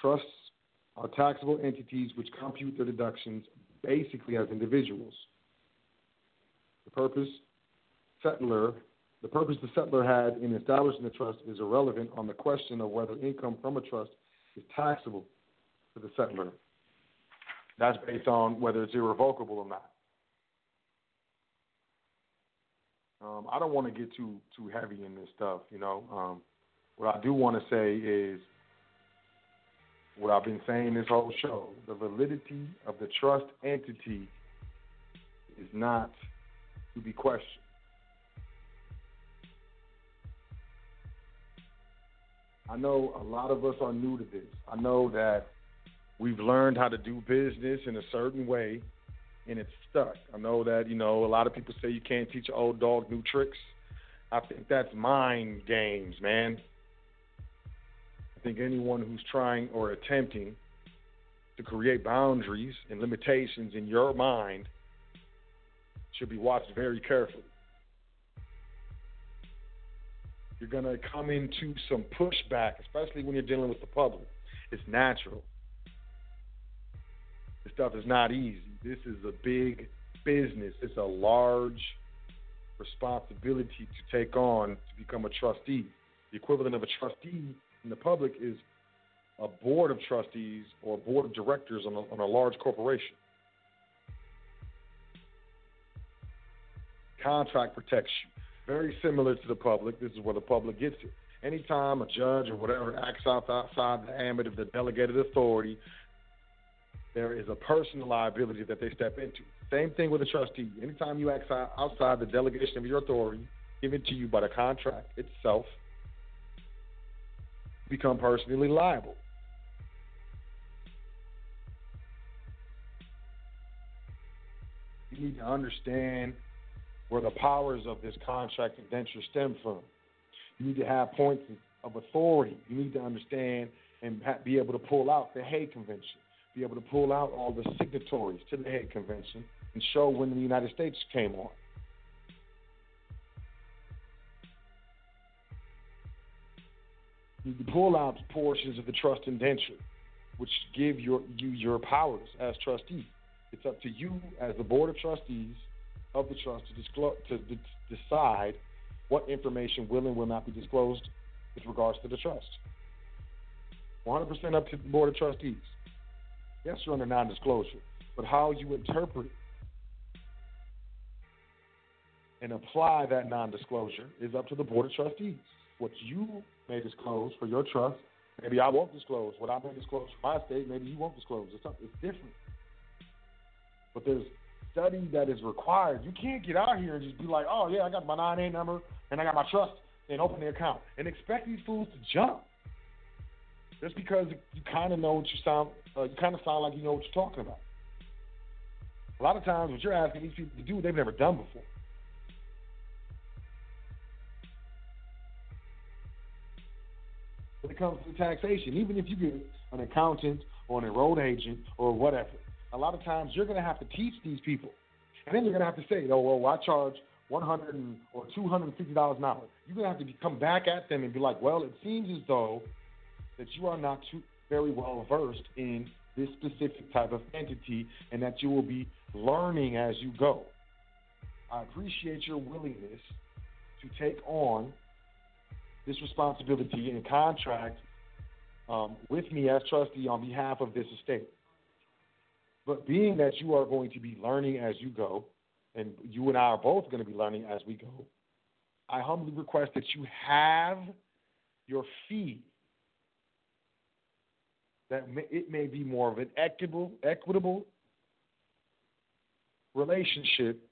S2: Trusts are taxable entities which compute their deductions basically as individuals. The purpose settlor the purpose the settlor had in establishing the trust is irrelevant on the question of whether income from a trust is taxable to the settlor. That's based on whether it's irrevocable or not. Um, I don't want to get too too heavy in this stuff, you know. Um, what I do want to say is what I've been saying this whole show: the validity of the trust entity is not to be questioned. I know a lot of us are new to this. I know that we've learned how to do business in a certain way and it's stuck. I know that, you know, a lot of people say you can't teach an old dog new tricks. I think that's mind games, man. I think anyone who's trying or attempting to create boundaries and limitations in your mind should be watched very carefully. You're going to come into some pushback, especially when you're dealing with the public. It's natural. This stuff is not easy. This is a big business. It's a large responsibility to take on to become a trustee. The equivalent of a trustee in the public is a board of trustees or a board of directors on a, on a large corporation. Contract protects you. Very similar to the public. This is where the public gets it. Anytime a judge or whatever acts outside the ambit of the delegated authority, there is a personal liability that they step into. Same thing with a trustee. Anytime you act outside the delegation of your authority given to you by the contract itself, you become personally liable. You need to understand where the powers of this contract indenture stem from. You need to have points of authority. You need to understand and be able to pull out the Hague Convention, be able to pull out all the signatories to the Hague Convention and show when the United States came on. You can pull out portions of the trust indenture, which give your, you your powers as trustee. It's up to you as the board of trustees of the trust to, disclose, to decide what information will and will not be disclosed with regards to the trust. 100% up to the Board of Trustees. Yes, you're under non disclosure, but how you interpret and apply that non disclosure is up to the Board of Trustees. What you may disclose for your trust Maybe I won't disclose what I may disclose for my state. Maybe you won't disclose. It's, it's different. But there's study that is required. You can't get out here and just be like, oh, yeah, I got my 9A number and I got my trust and open the account and expect these fools to jump. Just because you kind of know what you sound, uh, you kind of sound like you know what you're talking about. A lot of times, what you're asking these people to do, they've never done before. When it comes to taxation, even if you get an accountant or an enrolled agent or whatever, a lot of times you're going to have to teach these people, and then you're going to have to say, "Oh, well, I charge 100 or 250 dollars an hour." You're going to have to come back at them and be like, "Well, it seems as though that you are not too very well versed in this specific type of entity, and that you will be learning as you go." I appreciate your willingness to take on this responsibility and contract um, with me as trustee on behalf of this estate. But being that you are going to be learning as you go, and you and I are both going to be learning as we go, I humbly request that you have your fee. That it may be more of an equitable, equitable relationship,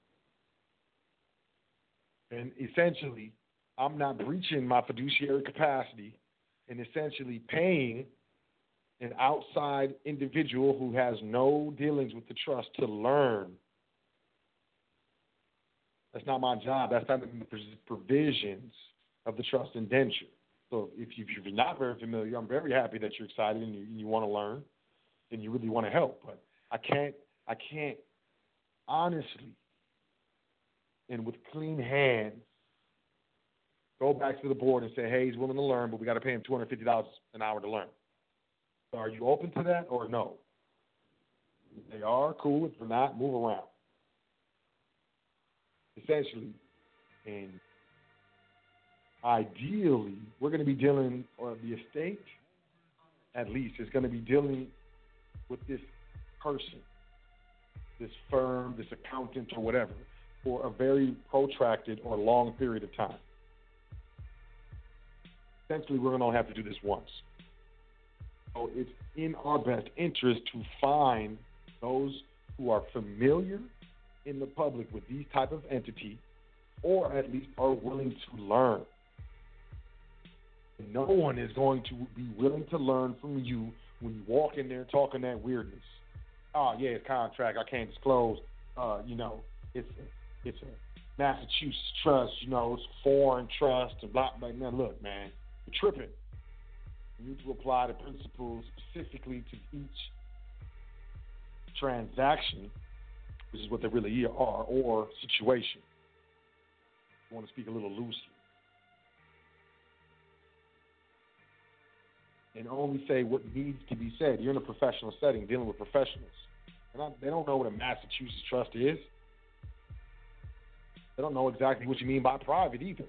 S2: and essentially, I'm not breaching my fiduciary capacity, and essentially paying an outside individual who has no dealings with the trust to learn. That's not my job. That's not the provisions of the trust indenture. So if, you, are not very familiar, I'm very happy that you're excited and you, you want to learn and you really want to help. But I can't, I can't honestly and with clean hands go back to the board and say, hey, he's willing to learn, but we got to pay him $250 an hour to learn. Are you open to that or no? They are, cool. If they're not, move around. Essentially, and ideally, we're going to be dealing, or the estate at least, is going to be dealing with this person, this firm, this accountant, or whatever, for a very protracted or long period of time. Essentially, we're going to have to do this once. It's in our best interest to find those who are familiar in the public with these type of entity, or at least are willing to learn. No one is going to be willing to learn from you when you walk in there talking that weirdness. Oh yeah, it's contract. I can't disclose. Uh, you know, it's a, it's a Massachusetts trust. You know, it's foreign trust and blah blah. Now look, man, you're tripping. You need to apply the principles specifically to each transaction, which is what they really are, or situation. I want to speak a little loosely. And only say what needs to be said. You're in a professional setting dealing with professionals. And they don't know what a Massachusetts trust is. They don't know exactly what you mean by private either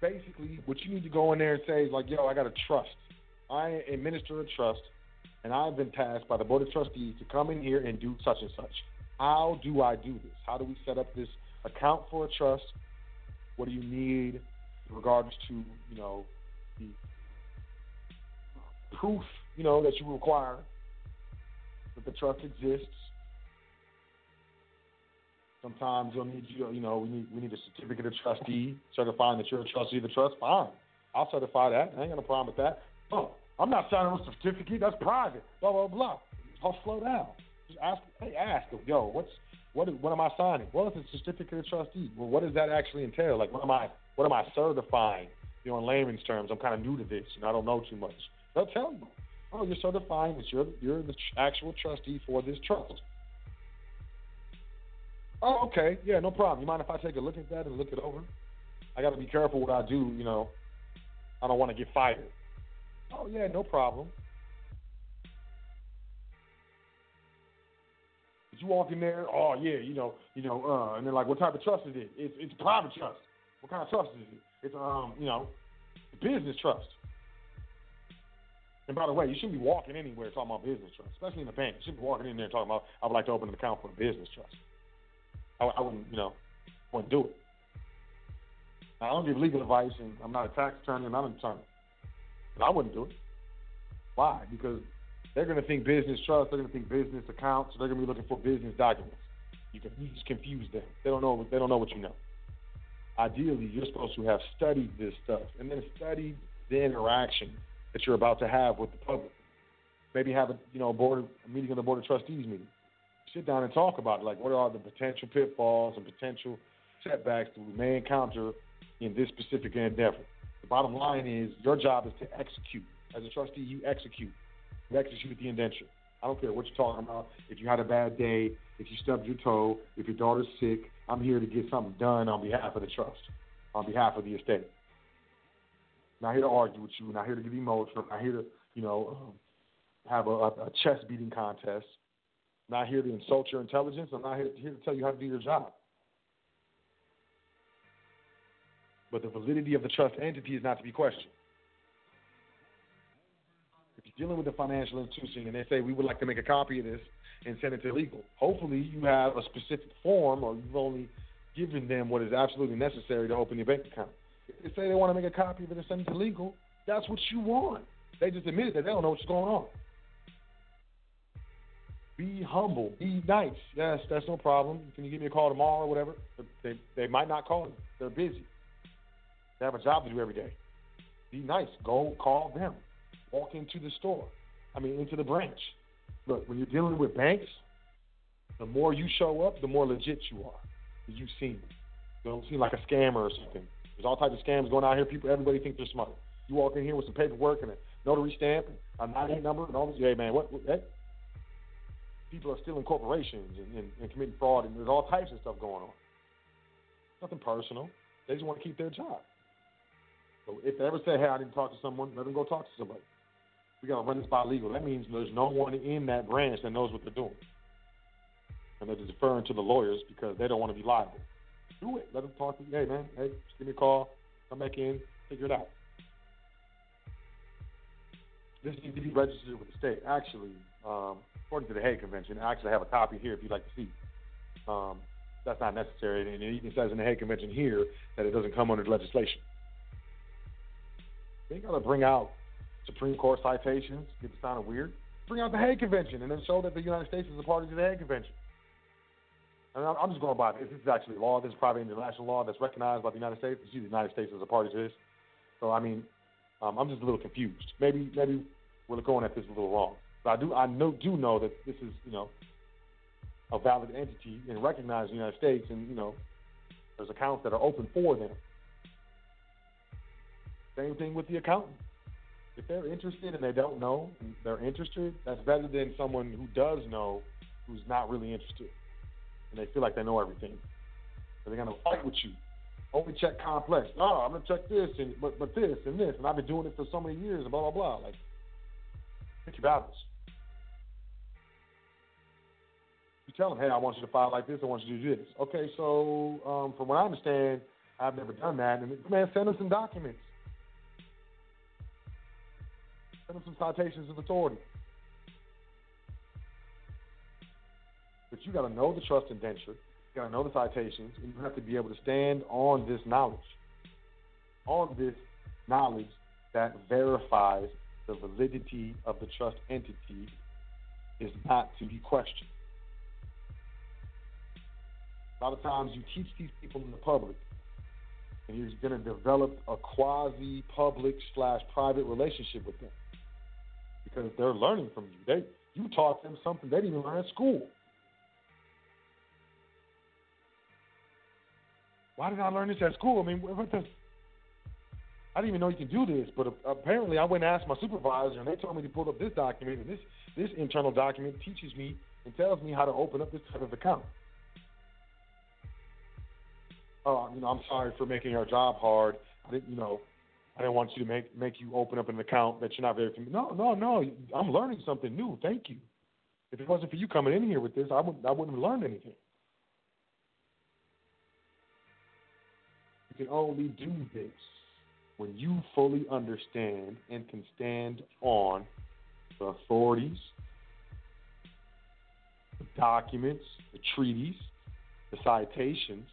S2: basically what you need to go in there and say is like, yo, I got a trust. I administer a minister of trust, and I've been tasked by the board of trustees to come in here and do such and such. How do I do this? How do we set up this account for a trust? What do you need in regards to, you know, the proof, you know, that you require that the trust exists? Sometimes you'll need you you know we need we need a certificate of trustee certifying that you're a trustee of the trust. Fine, I'll certify that. I ain't got no problem with that. Oh, I'm not signing a certificate. That's private. Blah blah blah. I'll slow down. Just ask. Hey, ask them. Yo, what's what? What am I signing? Well, it's a certificate of trustee. Well, what does that actually entail? Like, what am I? What am I certifying? You know, in layman's terms, I'm kind of new to this, and I don't know too much. They'll tell you. Oh, you're certifying that you're you're the actual trustee for this trust. Oh, okay. Yeah, no problem. You mind if I take a look at that and look it over? I got to be careful what I do. You know, I don't want to get fired. Oh yeah, no problem. Did you walk in there? Oh yeah, you know, you know, uh, and they're like, what type of trust is it? It's it's private trust. What kind of trust is it? It's um, you know, business trust. And by the way, you shouldn't be walking anywhere talking about business trust, especially in a bank. You shouldn't be walking in there talking about I would like to open an account for a business trust. I, I wouldn't, you know, wouldn't do it. I don't give legal advice, and I'm not a tax attorney, I'm not an attorney. But I wouldn't do it. Why? Because they're going to think business trust, they're going to think business accounts, they're going to be looking for business documents. You can just confuse them. They don't know. They don't know what you know. Ideally, you're supposed to have studied this stuff and then studied the interaction that you're about to have with the public. Maybe have a you know board a meeting of the board of trustees meeting. Sit down and talk about it. Like what are the potential pitfalls and potential setbacks that we may encounter in this specific endeavor. The bottom line is your job is to execute. As a trustee, you execute. You execute the indenture. I don't care what you're talking about. If you had a bad day, if you stubbed your toe, if your daughter's sick, I'm here to get something done on behalf of the trust, on behalf of the estate. Not here to argue with you. Not here to get emotional. Not here to, you know, um, have a, a chest beating contest. Not here to insult your intelligence. I'm not here, here to tell you how to do your job. But the validity of the trust entity is not to be questioned. If you're dealing with a financial institution and they say we would like to make a copy of this and send it to legal, hopefully you have a specific form or you've only given them what is absolutely necessary to open your bank account. If they say they want to make a copy of it and send it to legal, that's what you want. They just admitted that they don't know what's going on. Be humble. Be nice. Yes, that's no problem. Can you give me a call tomorrow or whatever? They, they might not call you. They're busy. They have a job to do every day. Be nice. Go call them. Walk into the store. I mean, into the branch. Look, when you're dealing with banks, the more you show up, the more legit you are. You've seen. You don't seem like a scammer or something. There's all types of scams going out here. People, everybody thinks they're smart. You walk in here with some paperwork and a notary stamp and a 98 number and all this. Hey, man, what? what hey? People are stealing corporations and, and, and committing fraud, and there's all types of stuff going on. Nothing personal. They just want to keep their job. So if they ever say, hey, I didn't talk to someone, let them go talk to somebody. We got to run this by legal. That means there's no one in that branch that knows what they're doing. And they're deferring to the lawyers because they don't want to be liable. Do it. Let them talk to you. Hey, man, hey, just give me a call. Come back in. Figure it out. This needs to be registered with the state. Actually, um, according to the Hague Convention, I actually have a copy here if you'd like to see. Um, that's not necessary. And it even says in the Hague Convention here that it doesn't come under legislation. They got to bring out Supreme Court citations. Get it sounding weird. Bring out the Hague Convention and then show that the United States is a party to the Hague Convention. And I'm just going by this. This is actually law. This is probably international law that's recognized by the United States. You see, the United States is a party to this. So I mean, um, I'm just a little confused. Maybe maybe we're going at this a little wrong. But I do I know do know that this is you know a valid entity and recognized in the United States, and you know there's accounts that are open for them. Same thing with the accountant. If they're interested and they don't know, they're interested, that's better than someone who does know who's not really interested. And they feel like they know everything. So they're to fight with you. Only check complex. Oh, I'm to check this, and but, but this and this. And I've been doing it for so many years, and blah, blah, blah. Like, pick your battles. You tell them, hey, I want you to file like this. I want you to do this. Okay, so um, from what I understand, I've never done that. And man, send them some documents. Send them some citations of authority. But you got to know the trust indenture. You got to know the citations, and you have to be able to stand on this knowledge, on this knowledge that verifies the validity of the trust entity is not to be questioned. A lot of times you teach these people in the public, and you're going to develop a quasi public slash private relationship with them because they're learning from you. They you taught them something they didn't even learn at school. Why did I learn this at school? I mean, what the? I didn't even know you can do this, but apparently I went and asked my supervisor, and they told me to pull up this document, and this this internal document teaches me and tells me how to open up this type of account. Oh, you know, I'm sorry for making our job hard. I didn't, you know, I didn't want you to make make you open up an account that you're not very familiar. No, no, no. I'm learning something new. Thank you. If it wasn't for you coming in here with this, I wouldn't I wouldn't have learned anything. You can only do this when you fully understand and can stand on the authorities, the documents, the treaties, the citations,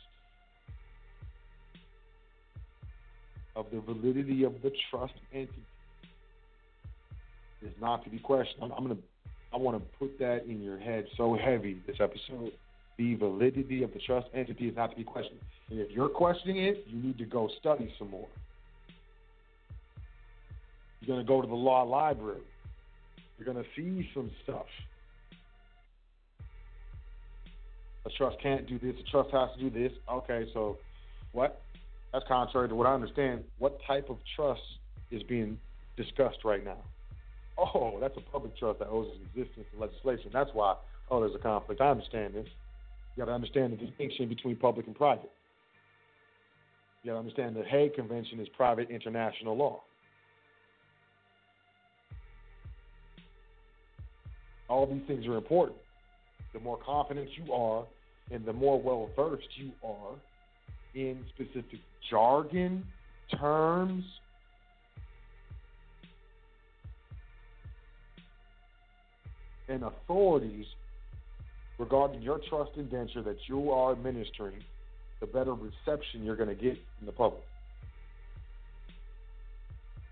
S2: of the validity of the trust entity. is not to be questioned. I'm, I'm gonna, I want to put that in your head so heavy this episode. The validity of the trust entity is not to be questioned. And if you're questioning it, you need to go study some more. You're gonna go to the law library. You're gonna see some stuff. A trust can't do this. A trust has to do this. Okay, so what? That's contrary to what I understand. What type of trust is being discussed right now? Oh, that's a public trust that owes its existence to legislation. That's why, oh, there's a conflict. I understand this. You got to understand the distinction between public and private. You got to understand the Hague Convention is private international law. All these things are important. The more confident you are and the more well versed you are in specific jargon, terms, and authorities regarding your trust indenture that you are administering, the better reception you're going to get from the public.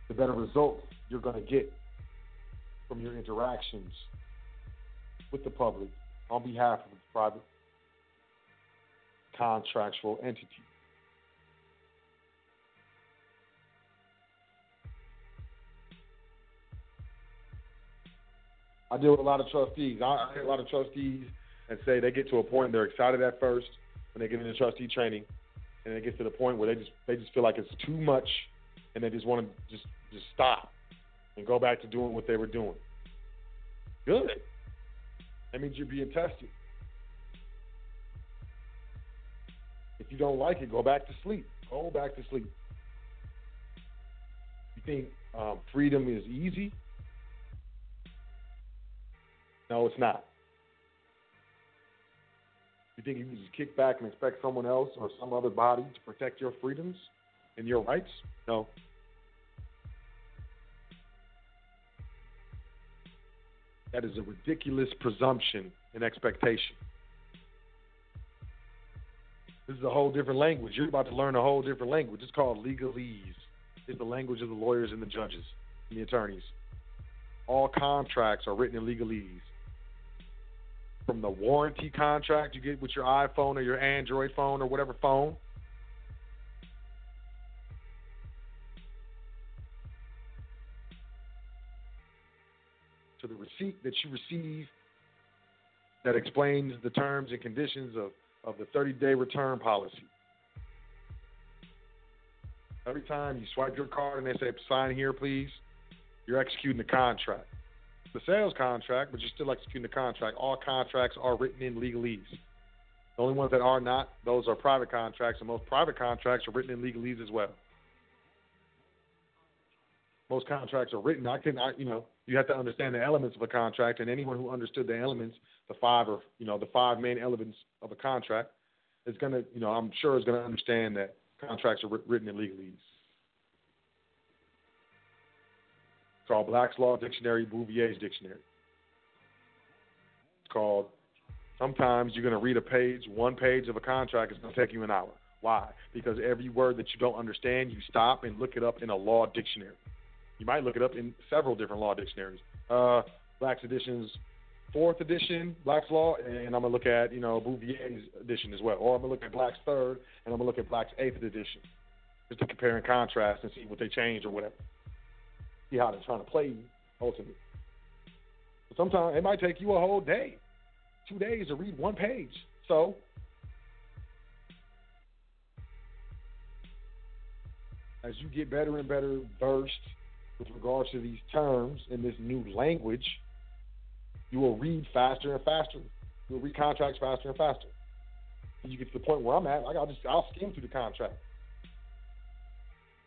S2: The better results you're going to get from your interactions with the public on behalf of the private contractual entity. I deal with a lot of trustees. I, hear a lot of trustees and say they get to a point they're excited at first when they get into trustee training, and it gets to the point where they just they just feel like it's too much, and they just want to just just stop and go back to doing what they were doing. Good. That means you're being tested. If you don't like it, go back to sleep. Go back to sleep. You think um, freedom is easy? No, it's not. You think you can just kick back and expect someone else or some other body to protect your freedoms and your rights? No. That is a ridiculous presumption and expectation. This is a whole different language. You're about to learn a whole different language. It's called legalese. It's the language of the lawyers and the judges and the attorneys. All contracts are written in legalese. From the warranty contract you get with your iPhone or your Android phone or whatever phone, to the receipt that you receive that explains the terms and conditions of, of the 30 day return policy. Every time you swipe your card and they say, sign here, please, you're executing the contract. The sales contract, but you're still executing the contract. All contracts are written in legalese. The only ones that are not, those are private contracts, and most private contracts are written in legalese as well. Most contracts are written. I can, I, you know, you have to understand the elements of a contract, and anyone who understood the elements, the five or you know, the five main elements of a contract, is gonna, you know, I'm sure is gonna understand that contracts are written in legalese. It's called Black's Law Dictionary, Bouvier's Dictionary. It's called. Sometimes you're going to read a page, one page of a contract is going to take you an hour. Why? Because every word that you don't understand, you stop and look it up in a law dictionary. You might look it up in several different law dictionaries. Uh, Black's edition's fourth edition, Black's Law, and I'm gonna look at you know Bouvier's edition as well, or I'm gonna look at Black's third, and I'm gonna look at Black's eighth edition, just to compare and contrast and see what they changed or whatever. See how they're trying to play you ultimately. But sometimes it might take you a whole day, two days to read one page. So as you get better and better versed with regards to these terms in this new language, you will read faster and faster. You'll read contracts faster and faster. And you get to the point where I'm at, I'll just I'll skim through the contract.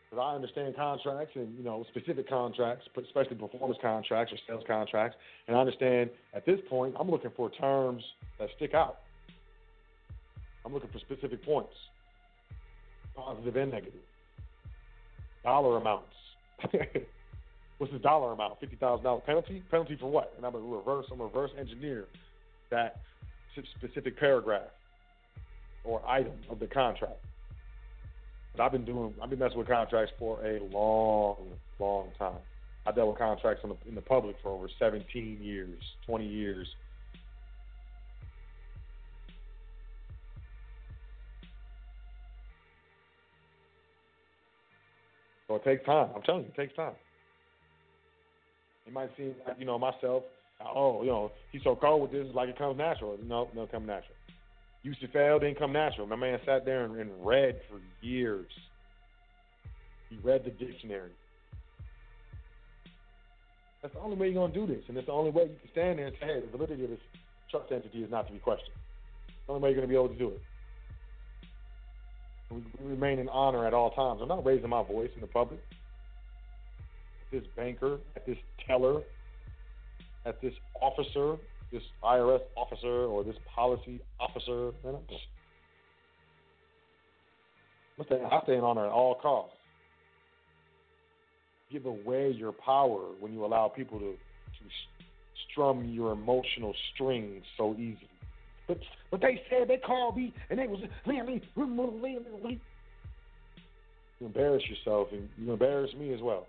S2: Because I understand contracts and you know specific contracts, especially performance contracts or sales contracts, and I understand at this point I'm looking for terms that stick out. I'm looking for specific points, positive and negative, dollar amounts. [laughs] What's the dollar amount? Fifty thousand dollar penalty? Penalty for what? And I'm gonna reverse. I'm reverse engineer that specific paragraph or item of the contract. But I've been doing. I've been messing with contracts for a long, long time. I dealt with contracts in the, in the public for over 17 years, 20 years. So it takes time. I'm telling you, it takes time. It might seem you know, myself, oh, you know, he's so cold with this, like it comes natural. No, no, it comes natural. Used to fail, didn't come natural. My man sat there and, and read for years. He read the dictionary. That's the only way you're going to do this. And it's the only way you can stand there and say, hey, the validity of this trust entity is not to be questioned. The only way you're going to be able to do it. We, we remain in honor at all times. I'm not raising my voice in the public. At this banker, at this teller, at this officer, this IRS officer, or this policy officer. Man, I'm I'm staying, I stay in honor at all costs. Give away your power when you allow people to, to strum your emotional strings so easily. But but they said they called me and they was you embarrass yourself and you embarrass me as well.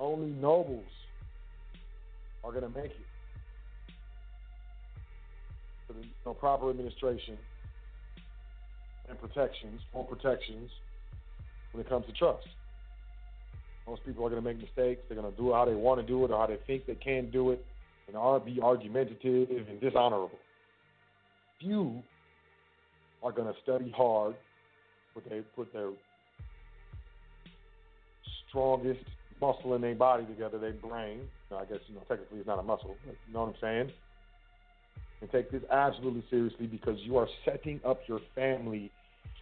S2: Only nobles are going to make it. For the you know, proper administration and protections, more protections when it comes to trust. Most people are going to make mistakes. They're going to do it how they want to do it or how they think they can do it and are be argumentative and dishonorable. Few are going to study hard, put their put their strongest muscle in their body together, their brain. I guess you know technically it's not a muscle. You know what I'm saying? And take this absolutely seriously because you are setting up your family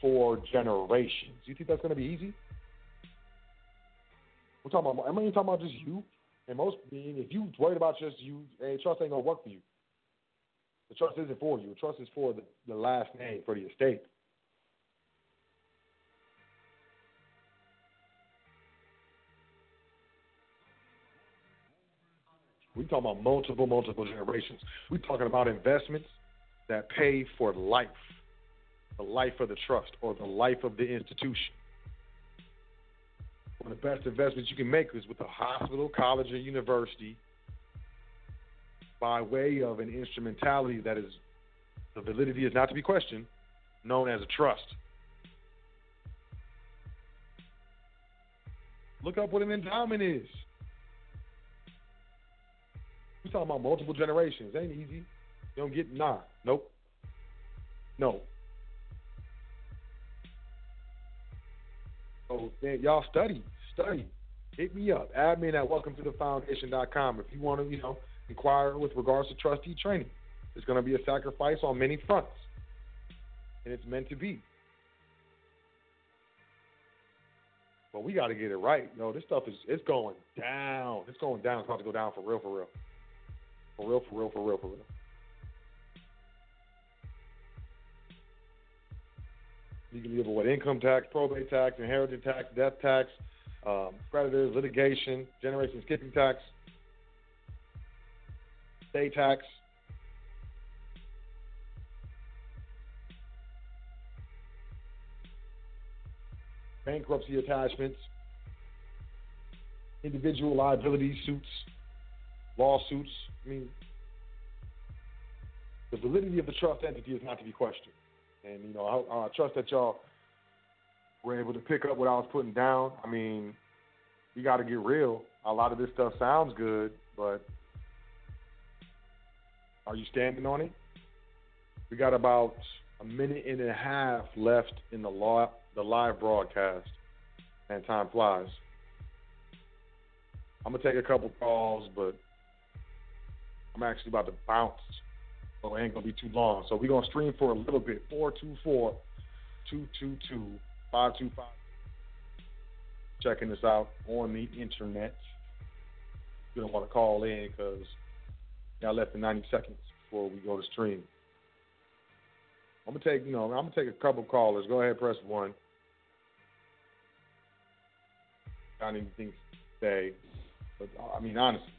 S2: for generations. You think that's going to be easy? We're talking about. Am I mean, talking about just you. And most being, if you worried about just you, hey, trust ain't gonna work for you. The trust isn't for you. The trust is for the, the last name, for the estate. We talking about multiple, multiple generations. We talking about investments that pay for life, the life of the trust or the life of the institution. One of the best investments you can make is with a hospital, college, or university by way of an instrumentality that is the validity is not to be questioned, known as a trust. Look up what an endowment is. We're talking about multiple generations. Ain't easy. You don't get nah. Nope. No. So man, y'all study, study. Hit me up. Admin at welcome to the foundation.com if you want to, you know, inquire with regards to trustee training. It's going to be a sacrifice on many fronts, and it's meant to be. But we got to get it right. No, this stuff is it's going down. It's going down. It's about to go down for real, for real. For real, for real, for real, for real. Legally avoid income tax, probate tax, inheritance tax, death tax, um, creditors, litigation, generation skipping tax, state tax. Bankruptcy attachments, individual liability suits, lawsuits. I mean, the validity of the trust entity is not to be questioned. And, you know, I, I trust that y'all were able to pick up what I was putting down. I mean, you got to get real. A lot of this stuff sounds good, but are you standing on it? We got about a minute and a half left in the law, the live broadcast, and time flies. I'm gonna take a couple calls, but I'm actually about to bounce, so it ain't gonna be too long. So we're gonna stream for a little bit. 424 222 525. Checking this out on the internet. You don't want to call in because Got less than 90 seconds before we go to stream. I'm gonna take, you know, I'm gonna take a couple callers. Go ahead, press one. Got anything to say? But I mean, honestly,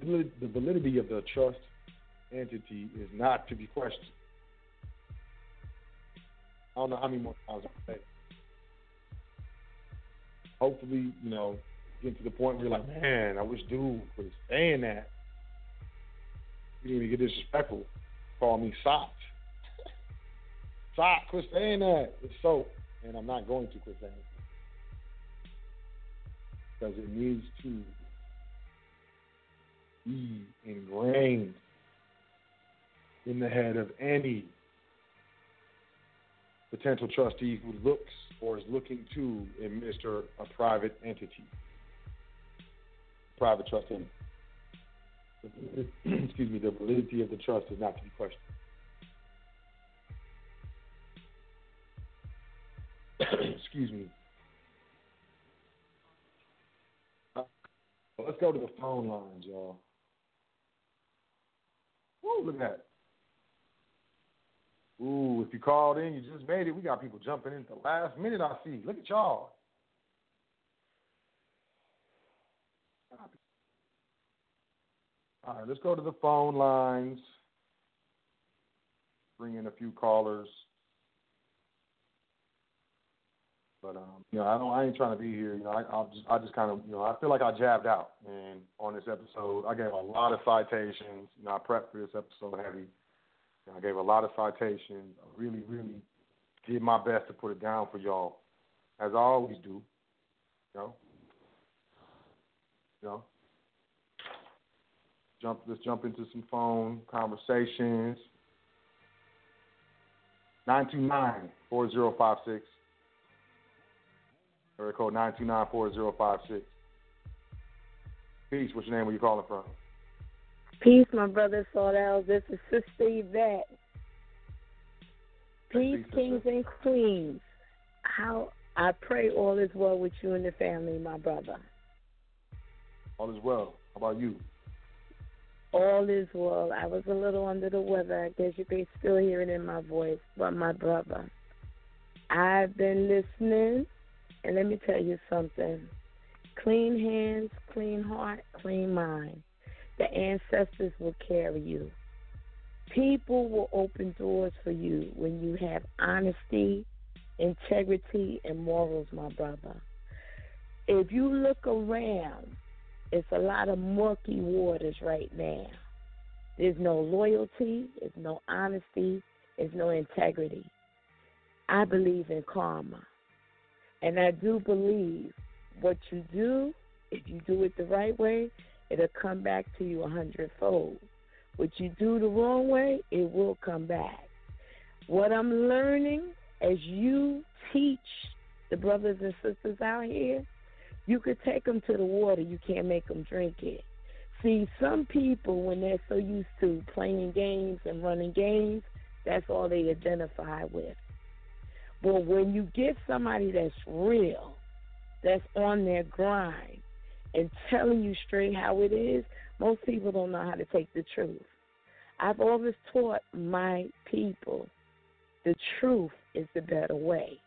S2: the validity of the trust entity is not to be questioned. I don't know how many more times I say. hopefully, you know, get to the point where you're like, man, I wish dude was saying that. You didn't even get disrespectful. Call me sock. sock, quit saying that. It's soap. And I'm not going to quit saying. Because it needs to be ingrained in the head of any potential trustee who looks or is looking to administer a private entity, private trust entity. [clears throat] Excuse me, the validity of the trust is not to be questioned. [clears throat] Excuse me. Uh, let's go to the phone lines, y'all. Woo, look at that. Ooh, if you called in, you just made it. We got people jumping in at the last minute. I see. Look at y'all. All right, let's go to the phone lines. Bring in a few callers. But um, you know, I don't. I ain't trying to be here. You know, I, I'll just, I just kind of, you know, I feel like I jabbed out. And on this episode, I gave a lot of citations. You know, I prepped for this episode heavy. I gave a lot of citations. I really, really did my best to put it down for y'all, as I always do. You know, you know. Jump. Let's jump into some phone conversations. Nine two nine four zero five six. Area code nine two nine four zero five six. Peace. What's your name? Where you calling from?
S3: Peace, my brother Sot El. This is Sister Yvette. Peace,
S2: Peace,
S3: kings and queens. How I pray all is well with you and the family, my brother.
S2: All is well. How about you?
S3: All is well. I was a little under the weather. I guess you can still hear it in my voice. But my brother, I've been listening, and let me tell you something. Clean hands, clean heart, clean mind. The ancestors will carry you. People will open doors for you when you have honesty, integrity, and morals, my brother. If you look around, it's a lot of murky waters right now. There's no loyalty, there's no honesty, there's no integrity. I believe in karma. And I do believe what you do, if you do it the right way, it'll come back to you a hundredfold. What you do the wrong way, it will come back. What I'm learning as you teach the brothers and sisters out here, you could take them to the water, you can't make them drink it. See, some people, when they're so used to playing games and running games, that's all they identify with. But when you get somebody that's real, that's on their grind, and telling you straight how it is, most people don't know how to take the truth. I've always taught my people the truth is the better way.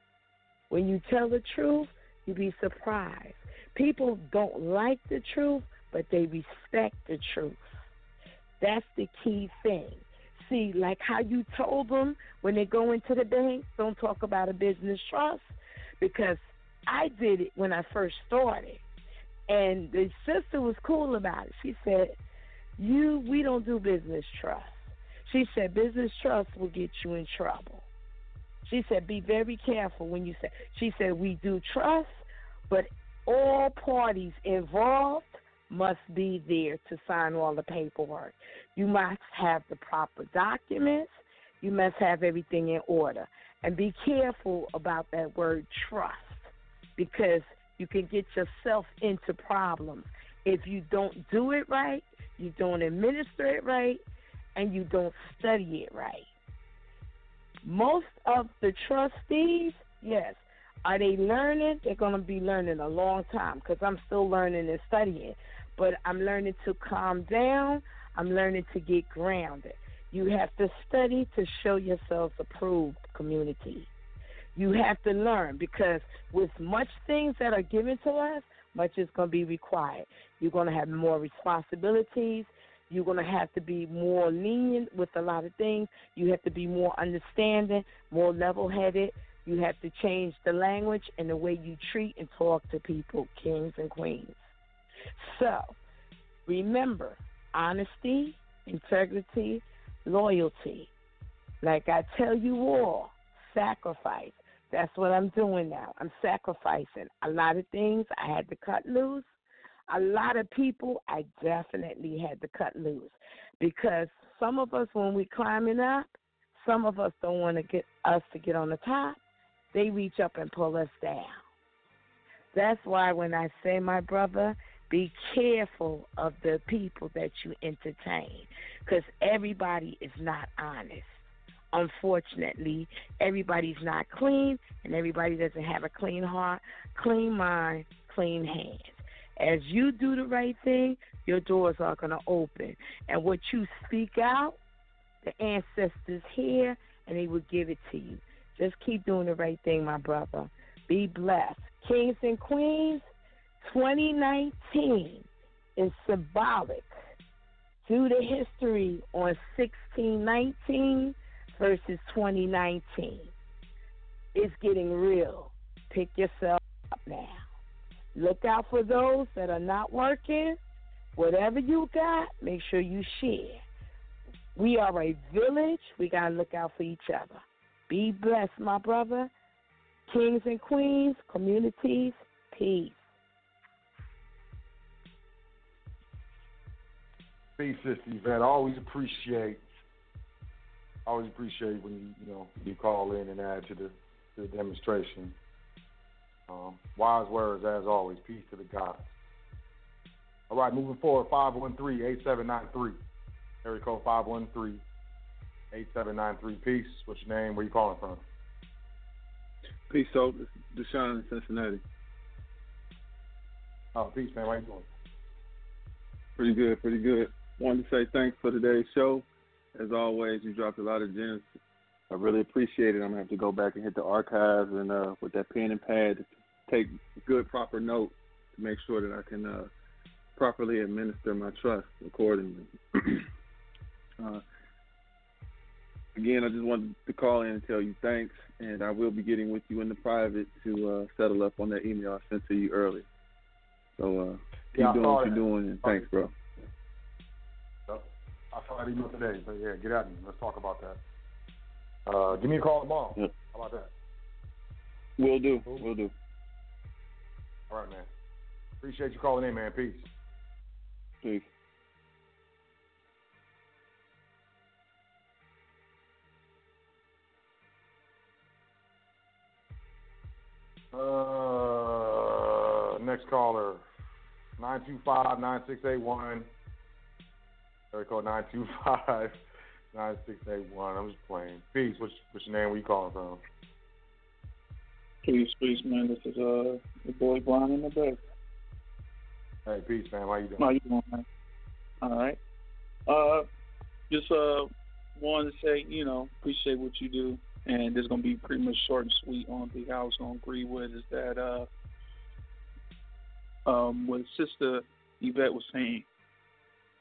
S3: When you tell the truth, you be surprised. People don't like the truth, but they respect the truth. That's the key thing. See, like how you told them when they go into the bank, don't talk about a business trust, because I did it when I first started. And the sister was cool about it. She said, You we don't do business trust. She said business trust will get you in trouble. She said, Be very careful when you say she said we do trust, but all parties involved must be there to sign all the paperwork. You must have the proper documents. You must have everything in order. And be careful about that word trust because you can get yourself into problems. If you don't do it right, you don't administer it right, and you don't study it right. Most of the trustees, yes, are they learning? They're going to be learning a long time because I'm still learning and studying. But I'm learning to calm down. I'm learning to get grounded. You have to study to show yourselves approved community. You have to learn because with much things that are given to us, much is going to be required. You're going to have more responsibilities. You're going to have to be more lenient with a lot of things. You have to be more understanding, more level headed. You have to change the language and the way you treat and talk to people, kings and queens. So, remember honesty, integrity, loyalty. Like I tell you all, sacrifice. That's what I'm doing now. I'm sacrificing a lot of things I had to cut loose. A lot of people I definitely had to cut loose because some of us, when we're climbing up, some of us don't want to get us to get on the top. They reach up and pull us down. That's why when I say, my brother, be careful of the people that you entertain because everybody is not honest. Unfortunately, everybody's not clean and everybody doesn't have a clean heart, clean mind, clean hands. As you do the right thing, your doors are going to open. And what you speak out, the ancestors hear and they will give it to you. Just keep doing the right thing, my brother. Be blessed. Kings and Queens, 2019 is symbolic. Do the history on 1619 versus 2019. It's getting real. Pick yourself up now. Look out for those that are not working. Whatever you got, make sure you share. We are a village. We got to look out for each other. Be blessed, my brother. Kings and queens, communities, peace.
S2: Peace, sister Yvette. I always appreciate, always appreciate when you you know you call in and add to the to the demonstration. Um, wise words as always. Peace to the gods. All right, moving forward. 513-8793. Area code 513-8793. Peace. What's your name? Where you calling from?
S4: Peace, so this is Deshaun in Cincinnati.
S2: Oh, peace, man. How you doing?
S4: Pretty good, pretty good. Wanted to say thanks for today's show. As always, you dropped a lot of gems. I really appreciate it. I'm gonna have to go back and hit the archives and uh, with that pen and pad, take good proper note to make sure that I can uh, properly administer my trust accordingly. [clears throat] uh, again, I just wanted to call in and tell you thanks, and I will be getting with you in the private to uh, settle up on that email I sent to you earlier. So uh, keep
S2: Yeah,
S4: doing what you're doing, and thanks, bro.
S2: I saw that email today, but yeah, get at me. Let's talk about that. Uh, give me a call tomorrow.
S4: Yep.
S2: How about that?
S4: We'll do. We'll do.
S2: All right, man. Appreciate you calling in, man. Peace.
S4: Peace.
S2: Uh, next caller, nine two five nine six eight one. Area code nine two five [laughs] nine six eight one. I'm just playing. Peace. What's what's your name? Where you calling from?
S5: Peace, peace, man. This is uh the boy Brian in the back.
S2: Hey, peace, man. How you doing?
S5: How you doing, man? All right. Uh, just uh wanted to say, you know, appreciate what you do, and this is gonna be pretty much short and sweet. On was gonna agree with is that uh um what Sister Yvette was saying.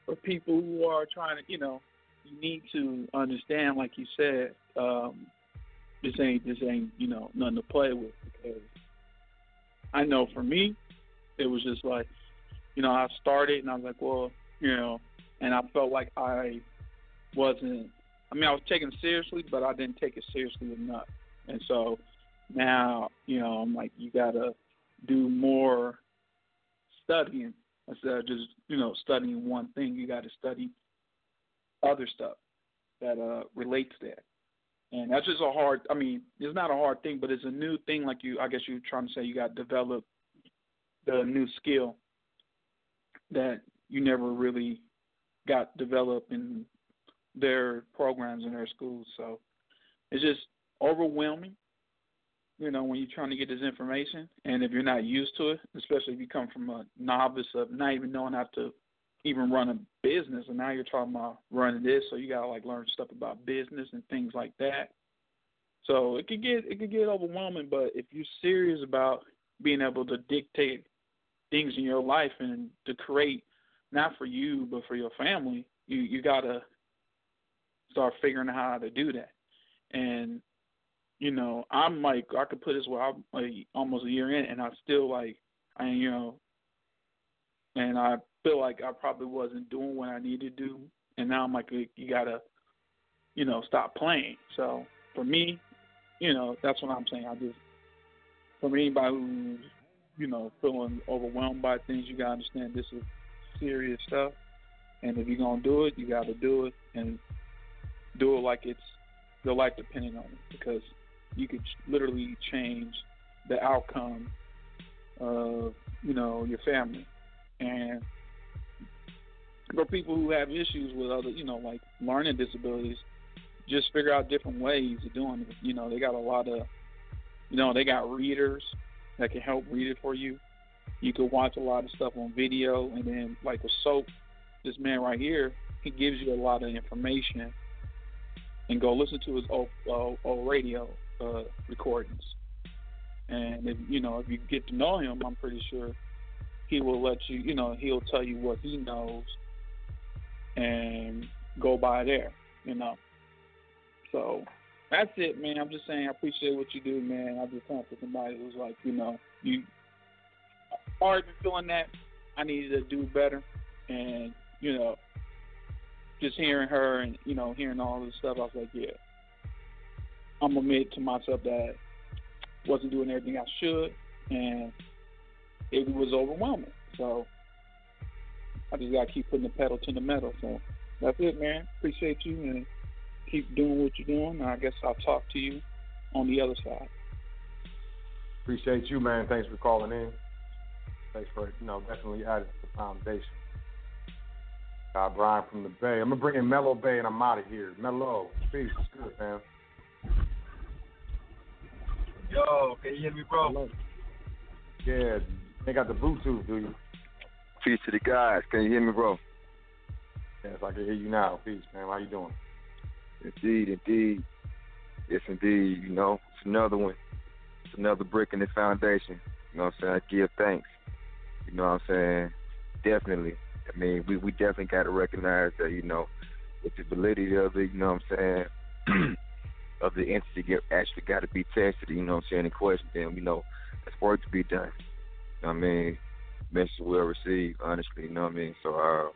S5: For people who are trying to, you know, you need to understand, like you said, um, this ain't this ain't you know nothing to play with because I know for me it was just like you know I started and I was like well you know and I felt like I wasn't I mean I was taking it seriously but I didn't take it seriously enough. And so now you know I'm like you gotta do more studying instead of just you know studying one thing you got to study other stuff that uh relate to that and that's just a hard. I mean, it's not a hard thing, but it's a new thing. Like you, I guess you're trying to say you got to develop the new skill that you never really got developed in their programs in their schools. So it's just overwhelming. You know, when you're trying to get this information, and if you're not used to it, especially if you come from a novice of not even knowing how to even run a business, and now you're talking about running this, so you gotta like learn stuff about business and things like that. So it could get it could get overwhelming, but if you're serious about being able to dictate things in your life and to create not for you but for your family, you you gotta start figuring out how to do that. And you know, I'm like I could put this where I'm like almost a year in, and I still like I you know, and I feel like I probably wasn't doing what I needed to do, and now I'm like you gotta, you know, stop playing. So for me, you know, that's what I'm saying. I just for anybody who's you know feeling overwhelmed by things, you gotta understand this is serious stuff, and if you're gonna do it, you gotta do it and do it like it's your life depending on it because you could literally change the outcome of you know your family. And for people who have issues with other you know like learning disabilities just figure out different ways of doing it. You know they got a lot of you know they got readers that can help read it for you. You can watch a lot of stuff on video and then like with Sot this man right here he gives you a lot of information. And go listen to his old, uh, old radio uh, recordings. And if you know if you get to know him, I'm pretty sure he will let you. You know, he'll tell you what he knows and go by there. You know. So that's it, man. I'm just saying I appreciate what you do, man. I just talked to somebody who's like, you know, you already feeling that. I needed to do better, and you know, just hearing her and you know hearing all this stuff, I was like, yeah, I'm admit to myself that wasn't doing everything I should, and it was overwhelming. So I just gotta keep putting the pedal to the metal. So that's it, man. Appreciate you and keep doing what you're doing. I guess I'll talk to you on the other side.
S2: Appreciate you, man. Thanks for calling in. Thanks for you know definitely adding to the foundation. Uh, Brian from the Bay. I'm gonna bring in Mellow Bay and I'm out of here. Mellow, peace. What's good, man?
S6: Yo, can you hear me, bro?
S2: Yeah, they got the Bluetooth, do you?
S6: Peace to the guys. Can you hear me, bro?
S2: Yes, I can hear you now. Peace, man. How you doing?
S6: Indeed, indeed. Yes, indeed. You know, it's another one. It's another brick in the foundation. You know what I'm saying? I give thanks. You know what I'm saying? Definitely. I mean, we we definitely got to recognize that you know, with the validity of it, you know what I'm saying, [clears throat] of the entity get actually got to be tested. You know what I'm saying? In question, then you know, there's work to be done. You know what I mean? Message well received, honestly. You know what I mean? So uh,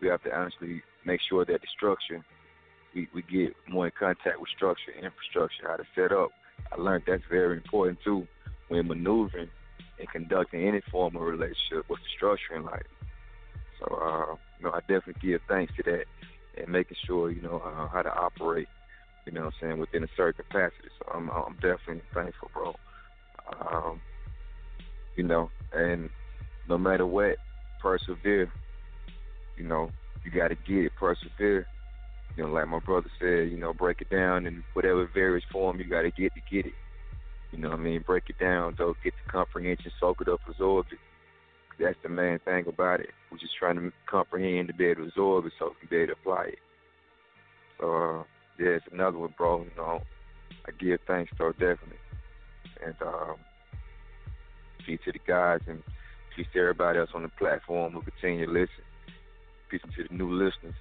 S6: we have to honestly make sure that the structure, we we get more in contact with structure, infrastructure, how to set up. I learned that's very important too when maneuvering and conducting any form of relationship. What's the structure in life? So, uh, you know, I definitely give thanks to that and making sure, you know, uh, how to operate, you know what I'm saying, within a certain capacity. So I'm, I'm definitely thankful, bro. Um, you know, and no matter what, persevere. You know, you got to get it, persevere. You know, like my brother said, you know, break it down in whatever various form you got to get to get it. You know what I mean? Break it down, though, get the comprehension, soak it up, absorb it that's the main thing about it. We're just trying to comprehend to be able to absorb it so we can be able to apply it. So uh, yeah, it's another one, bro. You know, I give thanks though definitely, and um, peace to the guys and peace to everybody else on the platform who continue to listen. Peace to the new listeners.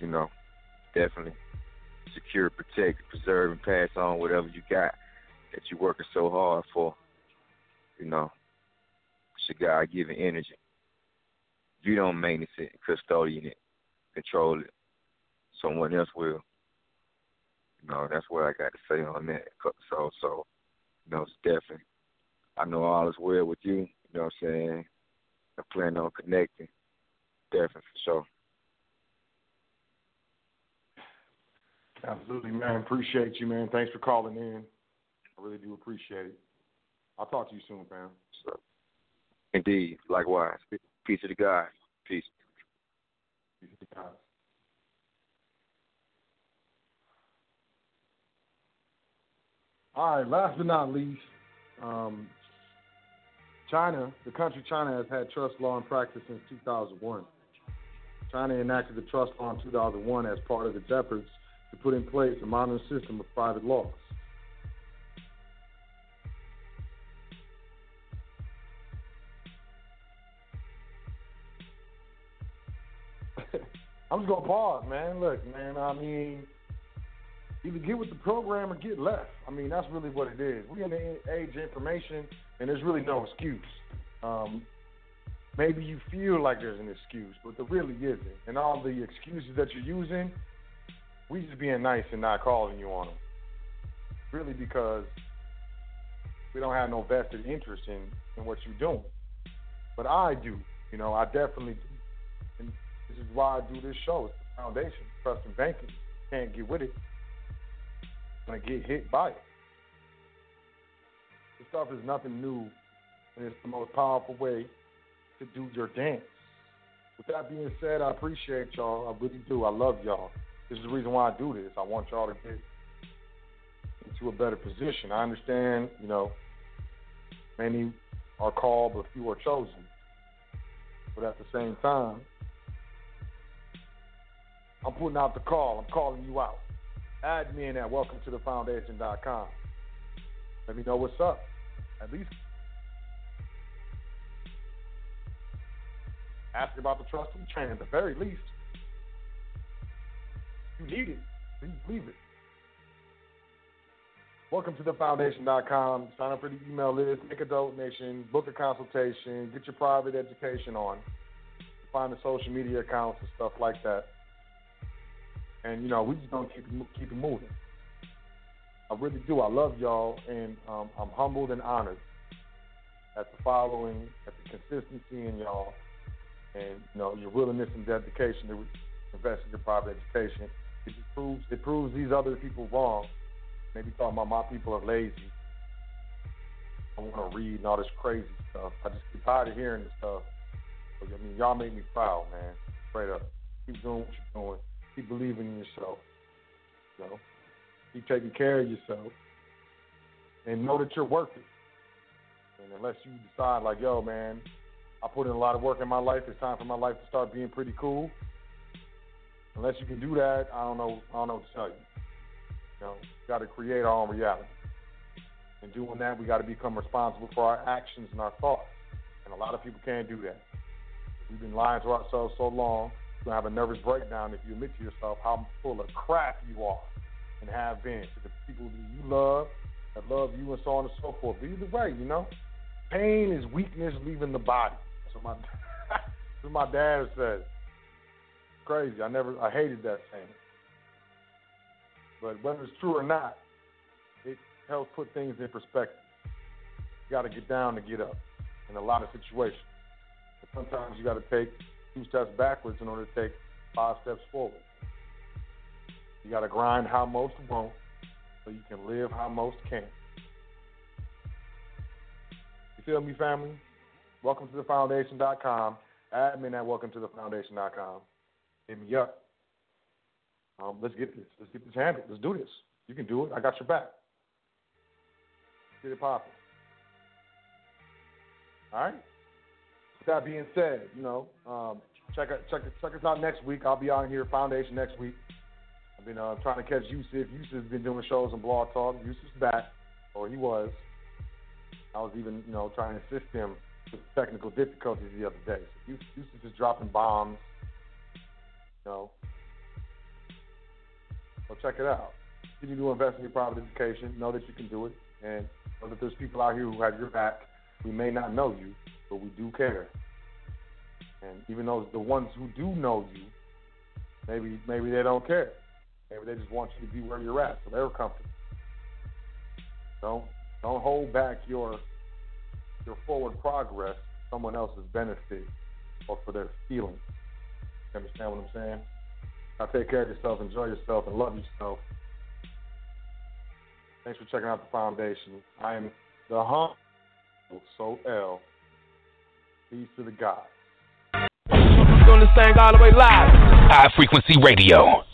S6: You know, definitely secure, protect, preserve, and pass on whatever you got that you're working so hard for. You know, it's a God given energy. If you don't maintenance it, custodian it, control it, someone else will. You know, that's what I got to say on that. So, so, you know, definitely. I know all is well with you. You know what I'm saying? I plan on connecting. Definitely for sure.
S2: Absolutely, man. Appreciate you, man. Thanks for calling in. I really do appreciate it. I'll talk to you soon, fam.
S6: So. Indeed. Likewise. Peace to the God. Peace.
S2: Peace to God. All right, last but not least, um, China, the country China has had trust law in practice since 2001. China enacted the trust law in 2001 as part of its efforts to put in place a modern system of private laws. [laughs] I'm just gonna pause, man. Look, man. I mean, either get with the program or get left. I mean, that's really what it is. We're in the age of information, and there's really no excuse. Um, maybe you feel like there's an excuse, but there really isn't. And all the excuses that you're using, we just being nice and not calling you on them. Really because we don't have no vested interest in, in what you're doing. But I do. You know, I definitely do. And this is why I do this show. It's the foundation, trust and banking. Can't get with it. Gonna get hit by it. This stuff is nothing new, and it's the most powerful way to do your dance. With that being said, I appreciate y'all. I really do. I love y'all. This is the reason why I do this. I want y'all to get into a better position. I understand, you know, many are called, but few are chosen. But at the same time, I'm putting out the call. I'm calling you out. Add me in at welcome to the foundation.com. Let me know what's up. At least ask about the trust and training. At the very least, you need it. Please believe it. Welcome to the foundation.com. Sign up for the email list, make a donation, book a consultation, get your private education on, find the social media accounts and stuff like that. And you know, we just gonna keep keep it moving. I really do. I love y'all, and um, I'm humbled and honored at the following, at the consistency in y'all, and you know your willingness and dedication to invest in your private education. It just proves it proves these other people wrong. Maybe talking about my people are lazy. I want to read and all this crazy stuff. I just get tired of hearing this stuff. I mean, y'all make me proud, man. Straight up. Keep doing what you're doing. Keep believing in yourself. You know, keep taking care of yourself, and know that you're worth it. And unless you decide, like, yo, man, I put in a lot of work in my life. It's time for my life to start being pretty cool. Unless you can do that, I don't know. I don't know what to tell you. You know, got to create our own reality. And doing that, we got to become responsible for our actions and our thoughts. And a lot of people can't do that. We've been lying to ourselves so long, you're to have a nervous breakdown if you admit to yourself how full of crap you are and have been to the people that you love, that love you, and so on and so forth. But either way, you know, pain is weakness leaving the body. What my, [laughs] what my dad said. Crazy. I never, I hated that saying. But whether it's true or not, it helps put things in perspective. You got to get down to get up in a lot of situations. But sometimes you got to take two steps backwards in order to take five steps forward. You got to grind how most won't so you can live how most can. You feel me, family? Welcome to the foundation.com. Admin at welcome to the foundation.com. Hit me up. Um, let's get this. Let's get this handled. Let's do this. You can do it. I got your back. Get it popping. All right. That being said, you know, um, check check check us out next week. I'll be on here Foundation next week. I've been uh, trying to catch Yusuf. Yusuf's been doing shows on Blog Talk. Yusuf's back, or he was. I was even, you know, trying to assist him with technical difficulties the other day. So Yusuf is dropping bombs. You know, so check it out. Continue to invest in your private education. Know that you can do it, and know that there's people out here who have your back. We may not know you, but we do care. And even those the ones who do know you, maybe maybe they don't care. Maybe they just want you to be where you're at, so they're comfortable. Don't don't hold back your your forward progress for someone else's benefit or for their feelings. You understand what I'm saying? Now take care of yourself, enjoy yourself, and love yourself. Thanks for checking out the foundation. I am the humble Sot El. Peace to the God.
S7: Doing this thing all the way live. High frequency radio.